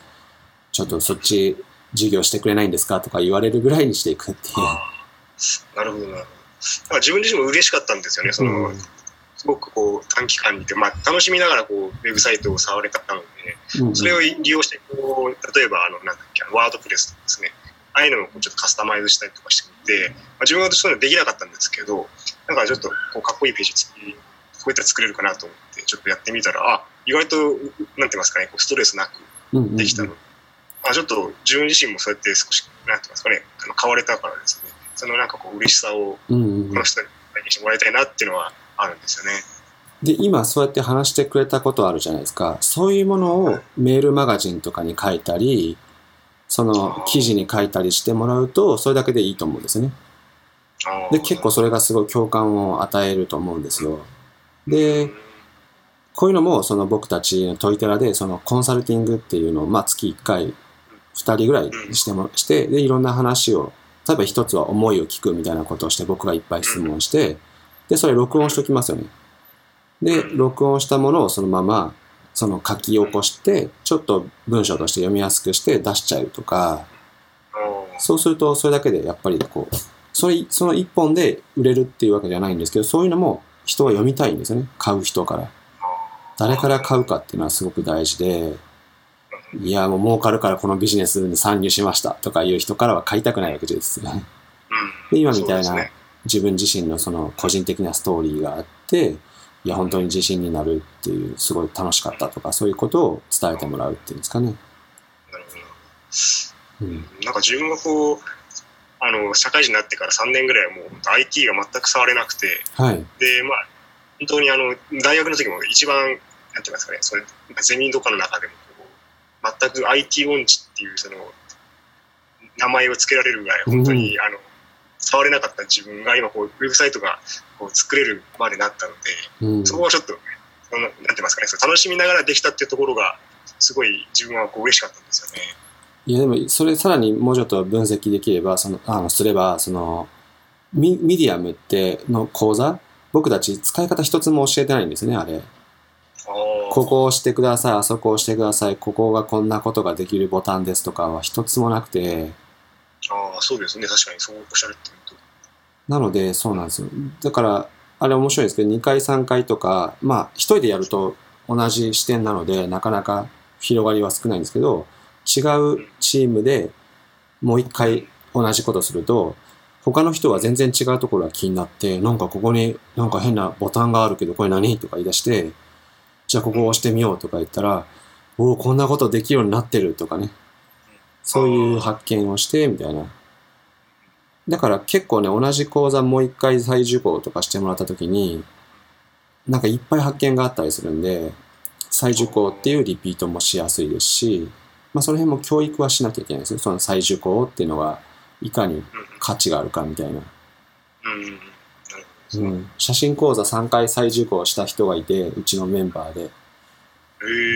[SPEAKER 1] ちょっとそっち授業してくれないんですかとか言われるぐらいにしていくっていう。
[SPEAKER 2] なるほどなるほど。なんか自分自身も嬉しかったんですよね。その、
[SPEAKER 1] うん
[SPEAKER 2] すごくこう短期間にて、まあ、楽しみながらこうウェブサイトを触れたので、
[SPEAKER 1] うん
[SPEAKER 2] それを利用してこう、例えばあのなんだっけワードプレスとかですね、ああいうのをちょっとカスタマイズしたりとかしてみて、まあ、自分はそういうのできなかったんですけど、なんかちょっとこうかっこいいページこうやったら作れるかなと思って、ちょっとやってみたら、あ、意外と、なんて言いますかね、こうストレスなく
[SPEAKER 1] うんうんうん
[SPEAKER 2] できたの。あ、ちょっと自分自身もそうやって少し、なんて言いますかね、あの変われたからですね、そのなんかこう嬉しさを
[SPEAKER 1] うんうん
[SPEAKER 2] この人に体験してもらいたいなっていうのはあるんですよね。
[SPEAKER 1] で、今そうやって話してくれたことあるじゃないですか。そういうものをメールマガジンとかに書いたり、その記事に書いたりしてもらうと、それだけでいいと思うんですね。で、結構それがすごい共感を与えると思うんですよ。で、こういうのもその僕たちのトイテラでそのコンサルティングっていうのをまあ月1回2人ぐらいしてもして、で、いろんな話を、例えば一つは思いを聞くみたいなことをして僕がいっぱい質問して、で、それ録音しておきますよね。で、録音したものをそのままその書き起こして、ちょっと文章として読みやすくして出しちゃうとか、そうするとそれだけでやっぱりこう、それ、その一本で売れるっていうわけじゃないんですけど、そういうのも人は読みたいんですよね。買う人から。誰から買うかっていうのはすごく大事で、いや、もう儲かるからこのビジネスに参入しましたとかいう人からは買いたくないわけですよね。
[SPEAKER 2] うん
[SPEAKER 1] で今みたいな自分自身のその個人的なストーリーがあって、いや、本当に自信になるっていう、すごい楽しかったとか、そういうことを伝えてもらうっていうんですかね。
[SPEAKER 2] なるほど
[SPEAKER 1] うん。
[SPEAKER 2] なんか自分がこう、あの、社会人になってから3年ぐらいはもう IT が全く触れなくて、
[SPEAKER 1] はい。
[SPEAKER 2] で、まあ、本当にあの、大学の時も一番、なんて言いますかね、それ、ゼミとかの中でも全く IT 音痴っていうその、名前を付けられるぐらい、本当に、あの、触れなかった自分が今こう、ウェブサイトがこう作れるまでなったので、
[SPEAKER 1] うん。
[SPEAKER 2] そこはちょっと、そのなんて言いますかね、楽しみながらできたっていうところが、すごい自分はこう嬉しかったんですよね。
[SPEAKER 1] いや、でも、それさらにもうちょっと分析できれば、その、あの、すれば、その、ミミディアムっての講座僕たち使い方一つも教えてないんですね、あれ。ここを押してください、あそこを押してください、ここがこんなことができるボタンですとかは一つもなくて、
[SPEAKER 2] ああ、そうですね。確かにそうおっしゃるってと。
[SPEAKER 1] なので、そうなんですよ。だから、あれ面白いですけど、2回3回とか、まあ、一人でやると同じ視点なので、なかなか広がりは少ないんですけど、違うチームでもう一回同じことすると、他の人は全然違うところが気になって、なんかここになんか変なボタンがあるけど、これ何？とか言い出して、じゃあここを押してみようとか言ったら、おお、こんなことできるようになってるとかね。そういう発見をして、みたいな。だから結構ね、同じ講座もう一回再受講とかしてもらった時に、なんかいっぱい発見があったりするんで、再受講っていうリピートもしやすいですし、まあその辺も教育はしなきゃいけないですよ。その再受講っていうのがいかに
[SPEAKER 2] うん
[SPEAKER 1] 価値があるかみたいな。
[SPEAKER 2] うん。
[SPEAKER 1] 写真講座3回再受講した人がいて、うちのメンバーで、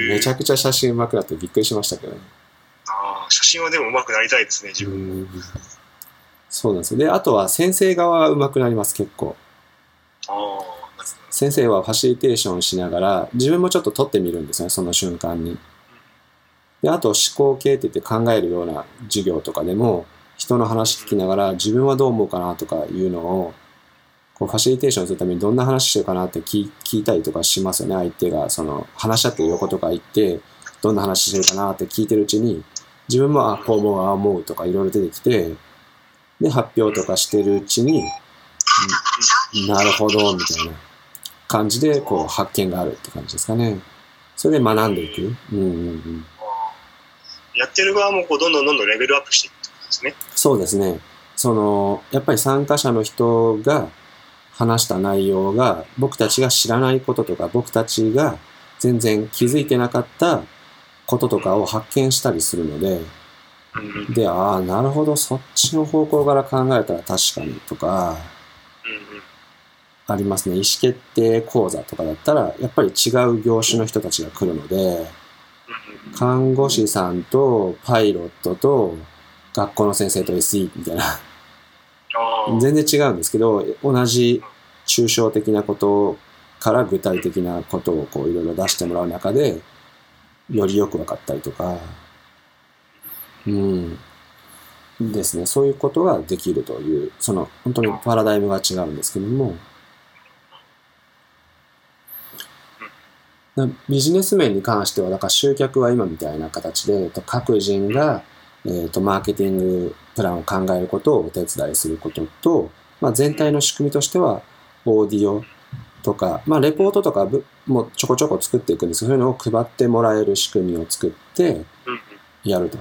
[SPEAKER 1] めちゃくちゃ写真上手くなってびっくりしましたけどね。
[SPEAKER 2] ああ、写真はでも上手くなりたいですね、自分。
[SPEAKER 1] うん。そうなんですよ。で、あとは先生側は上手くなります、結構。
[SPEAKER 2] ああ、
[SPEAKER 1] 先生はファシリテーションしながら自分もちょっと撮ってみるんですねその瞬間にであと思考系って言って考えるような授業とかでも人の話聞きながら自分はどう思うかなとかいうのをこうファシリテーションするためにどんな話してるかなって聞いたりとかしますよね相手がその話し合ってる横とか行ってどんな話してるかなって聞いてるうちに自分もあこう思うああ思うとかいろいろ出てきてで、発表とかしてるうちに、なるほど、みたいな感じで、こう、発見があるって感じですかね。それで学んでいく。うんうんうん。
[SPEAKER 2] やってる側もこうどんどんどんどんレベルアップしていくですね。
[SPEAKER 1] そうですね。その、やっぱり参加者の人が話した内容が、僕たちが知らないこととか、僕たちが全然気づいてなかったこととかを発見したりするので、で、ああ、なるほど、そっちの方向から考えたら確かにとか、
[SPEAKER 2] うん
[SPEAKER 1] ありますね。意思決定講座とかだったら、やっぱり違う業種の人たちが来るので、
[SPEAKER 2] うん
[SPEAKER 1] 看護師さんとパイロットと学校の先生と SE みたいな、全然違うんですけど、同じ抽象的なことから具体的なことをこういろいろ出してもらう中で、よりよく分かったりとか、うん。ですね。そういうことができるという、その本当にパラダイムが違うんですけども、なビジネス面に関しては、だから集客は今みたいな形で、えっと各人が、えっとマーケティングプランを考えることをお手伝いすることと、まあ、全体の仕組みとしては、オーディオとか、まあ、レポートとかもちょこちょこ作っていくんです、そういうのを配ってもらえる仕組みを作ってやると。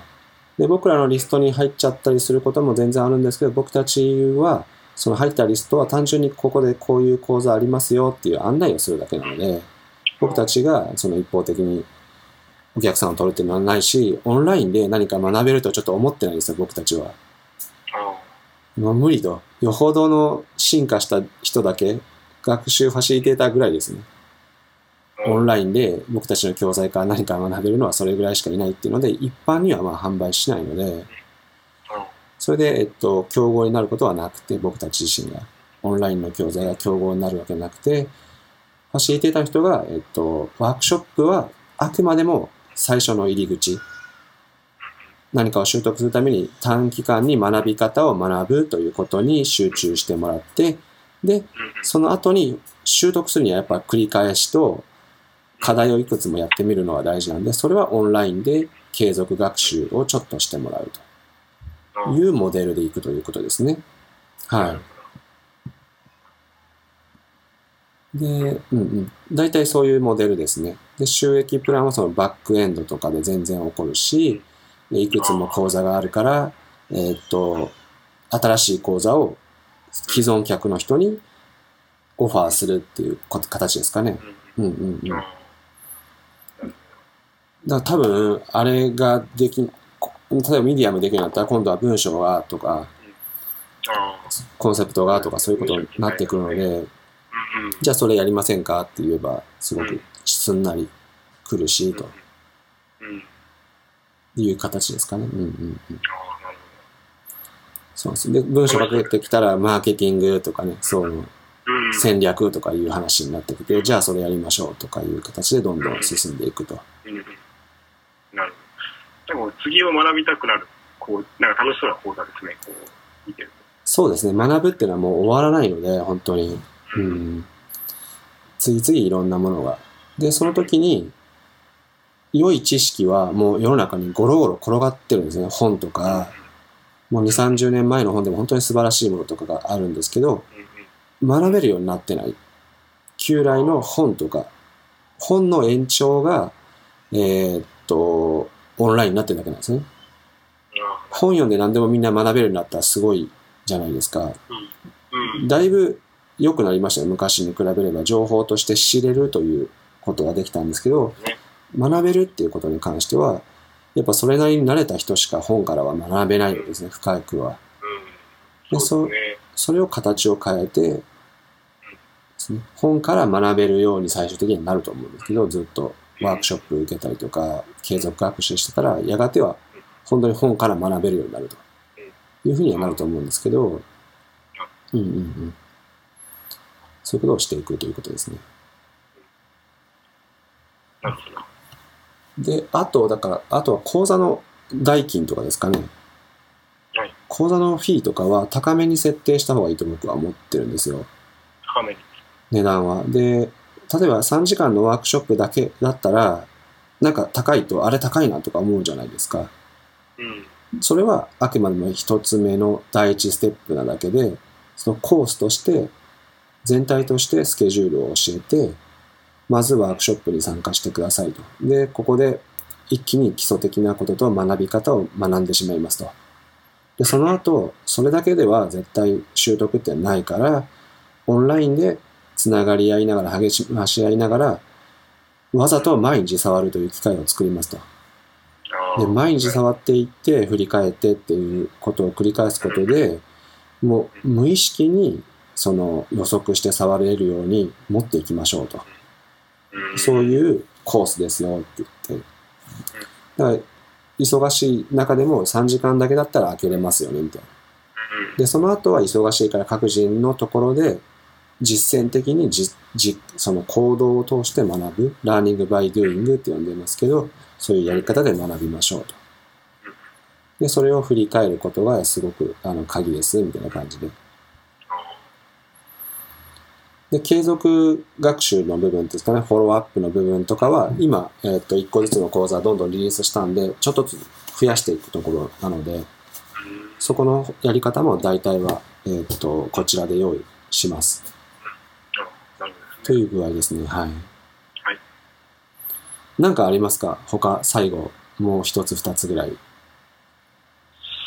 [SPEAKER 1] で、僕らのリストに入っちゃったりすることも全然あるんですけど、僕たちは、その入ったリストは単純にここでこういう講座ありますよっていう案内をするだけなので、僕たちがその一方的にお客さんを取るってのはないし、オンラインで何か学べるとちょっと思ってないんですよ、僕たちは。
[SPEAKER 2] あ
[SPEAKER 1] もう無理と。よほどの進化した人だけ、学習ファシリテーターぐらいですね。
[SPEAKER 2] ー
[SPEAKER 1] オンラインで僕たちの教材から何か学べるのはそれぐらいしかいないっていうので、一般にはまあ販売しないので、それで、えっと、競合になることはなくて、僕たち自身が。オンラインの教材が競合になるわけなくて、ファシリテーターの人が、えっと、ワークショップはあくまでも最初の入り口。何かを習得するために短期間に学び方を学ぶということに集中してもらって、で、その後に習得するにはやっぱ繰り返しと課題をいくつもやってみるのが大事なんで、それはオンラインで継続学習をちょっとしてもらうというモデルでいくということですね。はい。で、うんうん。大体そういうモデルですね。で、収益プランはそのバックエンドとかで全然起こるし、でいくつも講座があるから、えーっと、新しい講座を既存客の人にオファーするっていう形ですかね。うん。うんうん。だから多分、あれができ、こ例えばミディアムできるようになったら今度は文章がとか、
[SPEAKER 2] あ
[SPEAKER 1] コンセプトがとかそういうことになってくるので、じゃあそれやりませんかって言えば、すごくすんなり来るし、と
[SPEAKER 2] うん
[SPEAKER 1] いう形ですかね。うんうんうん。そうです。で、文章が出てきたら、マーケティングとかね、そう、戦略とかいう話になってきて、じゃあそれやりましょうとかいう形でどんどん進んでいくと。
[SPEAKER 2] なるほど。でも次を学びたくなる、こう、なんか楽しそうな講座ですね、こう、見てる
[SPEAKER 1] そうですね。学ぶっていうのはもう終わらないので、本当に。
[SPEAKER 2] と。
[SPEAKER 1] うん。次々いろんなものが。で、その時に、良い知識はもう世の中にゴロゴロ転がってるんですね。本とか、もう2、30年前の本でも本当に素晴らしいものとかがあるんですけど、学べるようになってない。旧来の本とか、本の延長が、えーっと、オンラインになってるだけなんですね。
[SPEAKER 2] あ
[SPEAKER 1] 本読んで何でもみんな学べるようになったらすごいじゃないですか。だいぶ良くなりましたよ。昔に比べれば情報として知れるということができたんですけど
[SPEAKER 2] ね、
[SPEAKER 1] 学べるっていうことに関しては、やっぱそれなりに慣れた人しか本からは学べないんですね、深くは。
[SPEAKER 2] ですね。
[SPEAKER 1] それを形を変えて、本から学べるように最終的になると思うんですけど、ずっとワークショップ受けたりとか、継続学習してたら、やがては本当に本から学べるようになるというふうにはなると思うんですけど、うんうんうん。そういうことをしていくということですね。
[SPEAKER 2] なるほど。
[SPEAKER 1] で、あと、だから、あとは講座の代金とかですかね。
[SPEAKER 2] はい
[SPEAKER 1] 講座のフィーとかは高めに設定した方がいいと僕は思ってるんですよ。
[SPEAKER 2] 高めに。
[SPEAKER 1] 値段は。で、例えば3時間のワークショップだけだったら、なんか高いと、あれ高いなとか思うじゃないですか。
[SPEAKER 2] うん。
[SPEAKER 1] それはあくまでも一つ目の第一ステップなだけで、そのコースとして、全体としてスケジュールを教えて、まずワークショップに参加してくださいと。で、ここで一気に基礎的なことと学び方を学んでしまいますと。で、その後、それだけでは絶対習得ってないから、オンラインでつながり合いながら、激しまし合いながら、わざと毎日触るという機会を作りますと。
[SPEAKER 2] あ
[SPEAKER 1] で、毎日触っていって、振り返ってっていうことを繰り返すことで、もう無意識にその予測して触れるように持っていきましょうと。そう
[SPEAKER 2] う
[SPEAKER 1] いうコースですよって言って。だから、忙しい中でも3時間だけだったら開けれますよね、みたいな。
[SPEAKER 2] ん。
[SPEAKER 1] で、その後は忙しいから各人のところで実践的にじじその行動を通して学ぶ、ラーニングバイドゥーイングって呼んでますけど、そういうやり方で学びましょうと。で、それを振り返ることがすごくあの鍵です、みたいな感じで。で、継続学習の部分ですかね、フォローアップの部分とかは、今、えっ、と、一個ずつの講座どんどんリリースしたんで、ちょっとずつ増やしていくところなので、そこのやり方も大体は、えっ、と、こちらで用意します。
[SPEAKER 2] なるほどですね。
[SPEAKER 1] という具合ですね。はい。
[SPEAKER 2] はい。
[SPEAKER 1] なんかありますか？他、最後、もう一つ二つぐらい。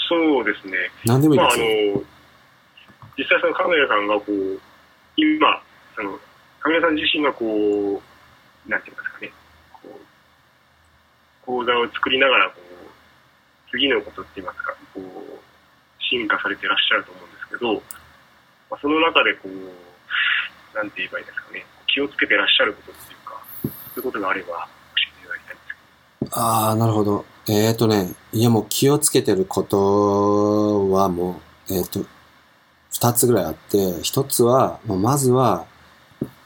[SPEAKER 2] そうですね。
[SPEAKER 1] 何でもいい
[SPEAKER 2] まあ、
[SPEAKER 1] です
[SPEAKER 2] あ
[SPEAKER 1] よ。
[SPEAKER 2] の、実際そのカメラさんがこう、今、その、カメラさん自身がこう、なんて言いうんですかね、こう、講座を作りながら、こう、次のことって言いますか、こう、進化されてらっしゃると思うんですけど、まあ、その中でこう、なんて言えばいいですかね、気をつけてらっしゃることっていうか、そういうことがあれば教えていただきたいんですけど。
[SPEAKER 1] ああ、なるほど。えっ、ー、とね、いやもう気をつけてることはもう、えっ、と、二つぐらいあって、一つは、まずは、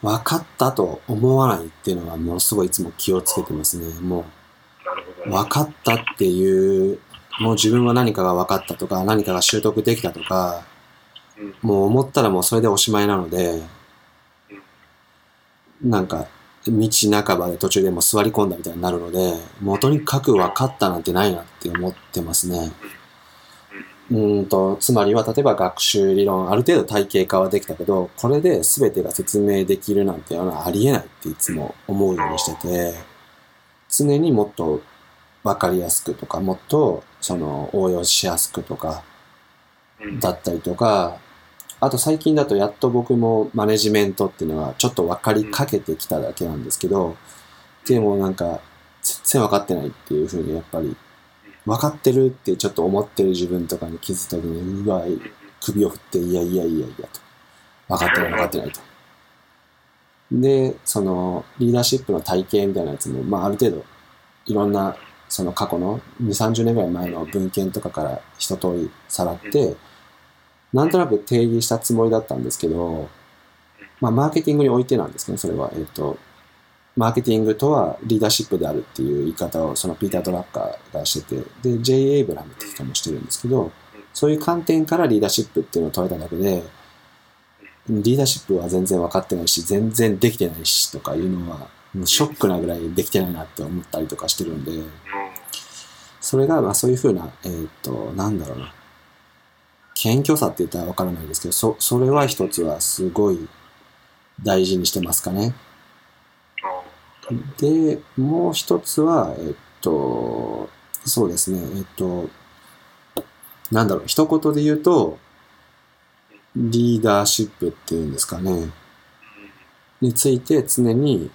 [SPEAKER 1] 分かったと思わないっていうのはものすごいいつも気をつけてますね。もう、
[SPEAKER 2] ど、
[SPEAKER 1] 分かったっていう、もう自分は何かが分かったとか、何かが習得できたとか、
[SPEAKER 2] うん。
[SPEAKER 1] もう思ったらもうそれでおしまいなので、なんか、道半ばで途中でもう座り込んだみたいになるので、もうとにかく分かったなんてないなって思ってますね。うーんと、つまりは例えば学習理論、ある程度体系化はできたけど、これで全てが説明できるなんていうのはありえないっていつも思うようにしてて、常にもっと分かりやすくとか、もっとその応用しやすくとか、
[SPEAKER 2] うん。
[SPEAKER 1] だったりとか、あと最近だとやっと僕もマネジメントっていうのはちょっと分かりかけてきただけなんですけど、でもなんか全然分かってないっていうふうにやっぱり分かってるってちょっと思ってる自分とかに気づいた時に、うわ、首を振って、いやいやいやいやと。分かってない分かってないと。で、そのリーダーシップの体系みたいなやつも、まあある程度いろんなその過去の2、30年ぐらい前の文献とかから一通りさらって、なんとなく定義したつもりだったんですけど、まあ、マーケティングにおいてなんですけど、それは、えっ、と、マーケティングとはリーダーシップであるっていう言い方を、そのピーター・ドラッカーがしてて、で、J. エイブラムって人もしてるんですけど、そういう観点からリーダーシップっていうのを問えただけで、リーダーシップは全然分かってないし、全然できてないしとかいうのは、もうショックなぐらいできてないなって思ったりとかしてるんで、それが、まあそういうふうな、えーっと、なんだろうな。謙虚さって言ったらわからないですけど、そ、それは一つはすごい大事にしてますかね。で、もう一つは、えっと、そうですね、えっと、なんだろう、一言で言うと、リーダーシップっていうんですかね、について常に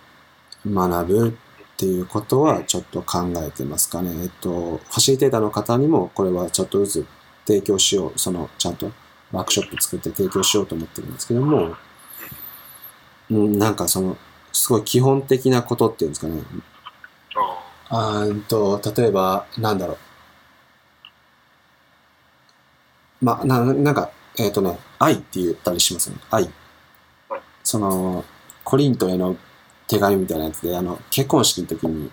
[SPEAKER 1] 学ぶっていうことはちょっと考えてますかね。えっと、ファシリテーターの方にもこれはちょっとずつ提供しよう、その、ちゃんとワークショップ作って提供しようと思ってるんですけども、うん、なんかその、すごい基本的なことっていうんですかね。あーんと、例えば、なんだろう。まあ、な、なんか、えっ、とね、愛って言ったりしますよね。愛。その、コリントへの手紙みたいなやつで、あの、結婚式の時に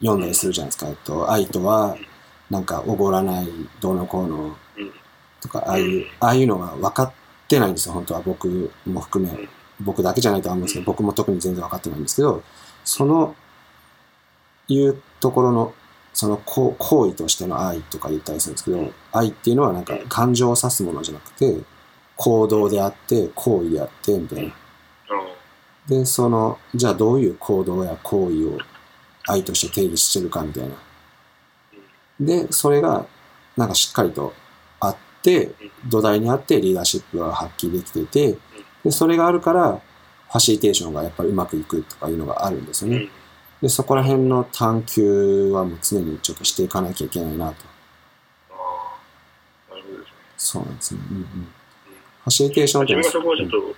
[SPEAKER 1] 読んだりするじゃないですか。えっと、愛とは、なんか、おごらない、どうのこうの、とか、ああいう、ああいうのが分かってないんですよ、本当は。僕も含め。僕だけじゃないとは思うんですけど、僕も特に全然分かってないんですけど、その、いうところのその行行為としての愛とか言ったりするんですけど、愛っていうのはなんか感情を指すものじゃなくて、行動であって、行為であって、みたいな。で、その、じゃあどういう行動や行為を愛として定義してるかみたいな。で、それが、なんかしっかりとあって、土台にあってリーダーシップが発揮できてて、で、それがあるから、ファシリテーションがやっぱりうまくいくとかいうのがあるんですよね。で、そこら辺の探求はもう常にちょっとしていかなきゃいけないなと。
[SPEAKER 2] なるほどですね。
[SPEAKER 1] そうなんですね。うんうん。ファシリテーションって
[SPEAKER 2] 自分がそこをちょっと、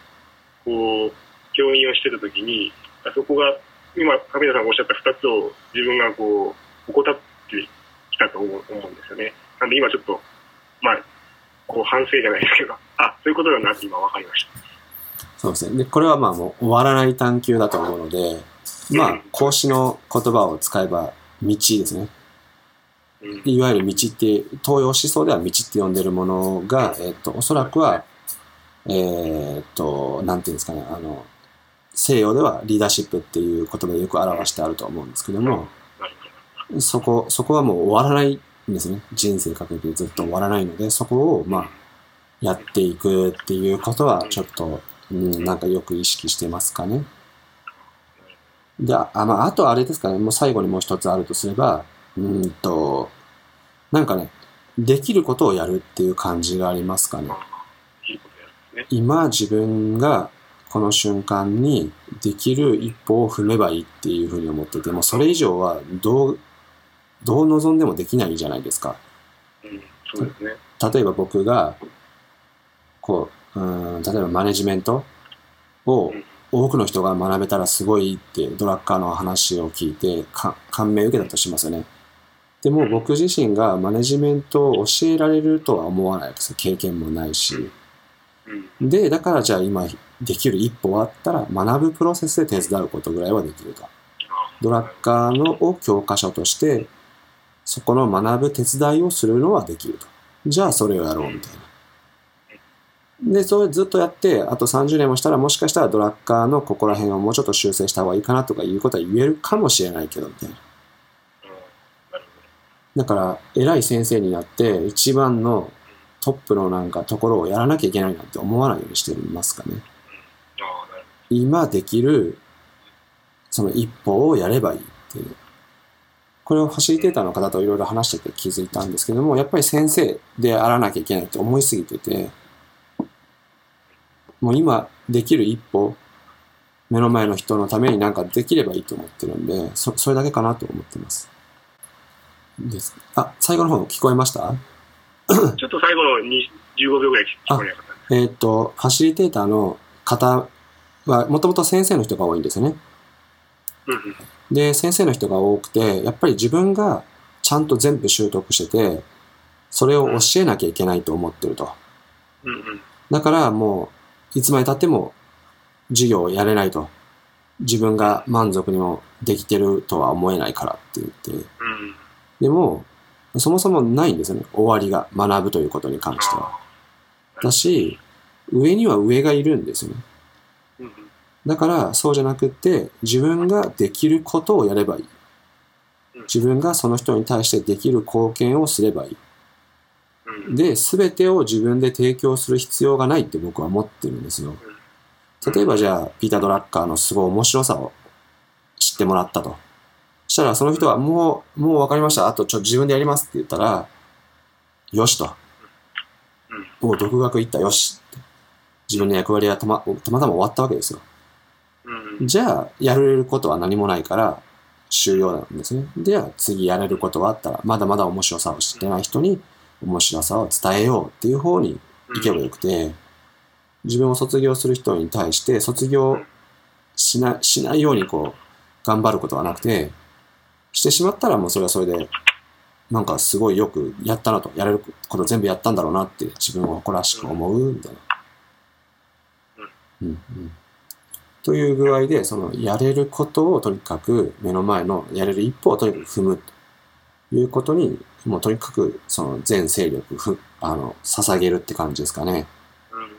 [SPEAKER 2] こう、教員をしてたときに、そこが、今、上田さんがおっしゃった二つを自分がこう、怠ってきたと思う思うんですよね。なんで今ちょっと、まあ、こう反省じゃないですけど、あ、そういうことだなって今分かりました。
[SPEAKER 1] そうですね。で、これはまあもう終わらない探求だと思うので、まあ、孔子の言葉を使えば、道ですね。
[SPEAKER 2] うん。
[SPEAKER 1] いわゆる道って、東洋思想では道って呼んでるものが、えっと、おそらくは、えっと、なんていうんですかね、あの、西洋ではリーダーシップっていう言葉でよく表してあると思うんですけども、そこ、そこはもう終わらないんですね。人生かけてずっと終わらないので、そこを、まあ、やっていくっていうことは、ちょっと、うん、なんかよく意識してますかね。で、あ、まあ、あとあれですかね、もう最後にもう一つあるとすれば、うーんと、なんかね、できることをやるっていう感じがありますかね。今自分がこの瞬間にできる一歩を踏めばいいっていうふうに思ってて、もうそれ以上はどう、どう望んでもできないじゃないですか。
[SPEAKER 2] うん、そうですね。
[SPEAKER 1] 例えば僕が、こう、うーん、例えばマネジメントを多くの人が学べたらすごいってドラッカーの話を聞いてか感銘を受けたとしますよね。でも僕自身がマネジメントを教えられるとは思わないですよ。経験もないし。
[SPEAKER 2] うん。
[SPEAKER 1] で、だからじゃあ今できる一歩はあったら学ぶプロセスで手伝うことぐらいはできると。ドラッカーのを教科書として、そこの学ぶ手伝いをするのはできると。じゃあそれをやろうみたいな。で、それずっとやって、あと30年もしたらもしかしたらドラッカーのここら辺をもうちょっと修正した方がいいかなとかいうことは言えるかもしれないけど、みたいな。だから、偉い先生になって、一番のトップのなんかところをやらなきゃいけないなんて思わないようにしていますかね。今できるその一歩をやればいいっていう。これをファシリテーターの方といろいろ話してて気づいたんですけども、やっぱり先生であらなきゃいけないって思いすぎてて、もう今できる一歩、目の前の人のためになんかできればいいと思ってるんで、そそれだけかなと思ってます。です。あ、最後の方聞こえました？
[SPEAKER 2] ちょっと最後のに15秒ぐらい聞こえなかった。
[SPEAKER 1] えーっと、ファシリテーターの方は、もともと先生の人が多いんですよね。で、先生の人が多くて、やっぱり自分がちゃんと全部習得してて、それを教えなきゃいけないと思ってると。だからもう、いつまで経っても授業をやれないと。自分が満足にもできてるとは思えないからって言って。でも、そもそもないんですよね。終わりが。学ぶということに関しては。だし、上には上がいるんですよね。だから、そうじゃなくって、自分ができることをやればいい。自分がその人に対してできる貢献をすればいい。
[SPEAKER 2] うん。
[SPEAKER 1] で、すべてを自分で提供する必要がないって僕は思ってるんですよ。例えばじゃあ、ピーター・ドラッカーのすごい面白さを知ってもらったと。そしたらその人はもう、もう分かりました。あとちょ自分でやりますって言ったら、よしと。もう独学行った、よしって。自分の役割はたまたまたま終わったわけですよ。
[SPEAKER 2] うん。
[SPEAKER 1] じゃあ、やれることは何もないから、終了なんですね。では、次やれることはあったら、まだまだ面白さを知ってない人に、面白さを伝えようっていう方に行けばよくて、自分を卒業する人に対して、卒業しなしないようにこう、頑張ることはなくて、してしまったらもうそれはそれで、なんかすごいよくやったなと、やれること全部やったんだろうなって自分を誇らしく思う、みたいな。うんうんという具合で、そのやれることをとにかく目の前のやれる一歩をとにかく踏むいうことに、もうとにかくその全勢力ふあの捧げるって感じですかね。
[SPEAKER 2] うん。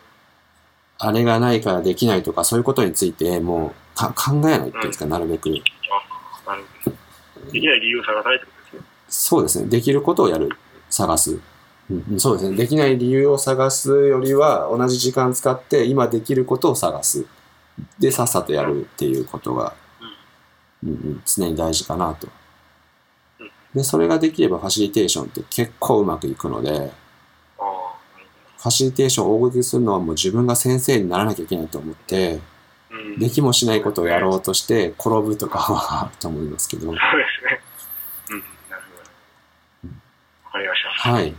[SPEAKER 1] あれがないからできないとかそういうことについてもうか考えないっていうんですか、なるべく。
[SPEAKER 2] あ、なるほど。できない理由を探さないってことですね。
[SPEAKER 1] そうですね。できることをやる。探す。うん、そうですね。できない理由を探すよりは、同じ時間使って今できることを探す。で、さっさとやるっていうことが、うんうん、常に大事かなと。で、それができればファシリテーションって結構うまくいくので、ファシリテーションを大食いするのはもう自分が先生にならなきゃいけないと思って。できもしないことをやろうとして転ぶとかはあると思いますけど。
[SPEAKER 2] そうですね。うん、なるほど。わかりました。
[SPEAKER 1] はい。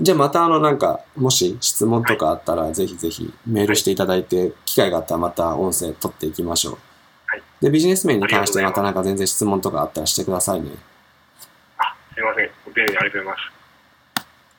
[SPEAKER 1] じゃあまたあのなんか、もし質問とかあったら、ぜひぜひメールしていただいて、機会があったらまた音声取っていきましょう。
[SPEAKER 2] はい
[SPEAKER 1] で、ビジネス面に関してまたなんか全然質問とかあったらしてくださいね。
[SPEAKER 2] あ、すいません。ご丁寧にありがとうございます。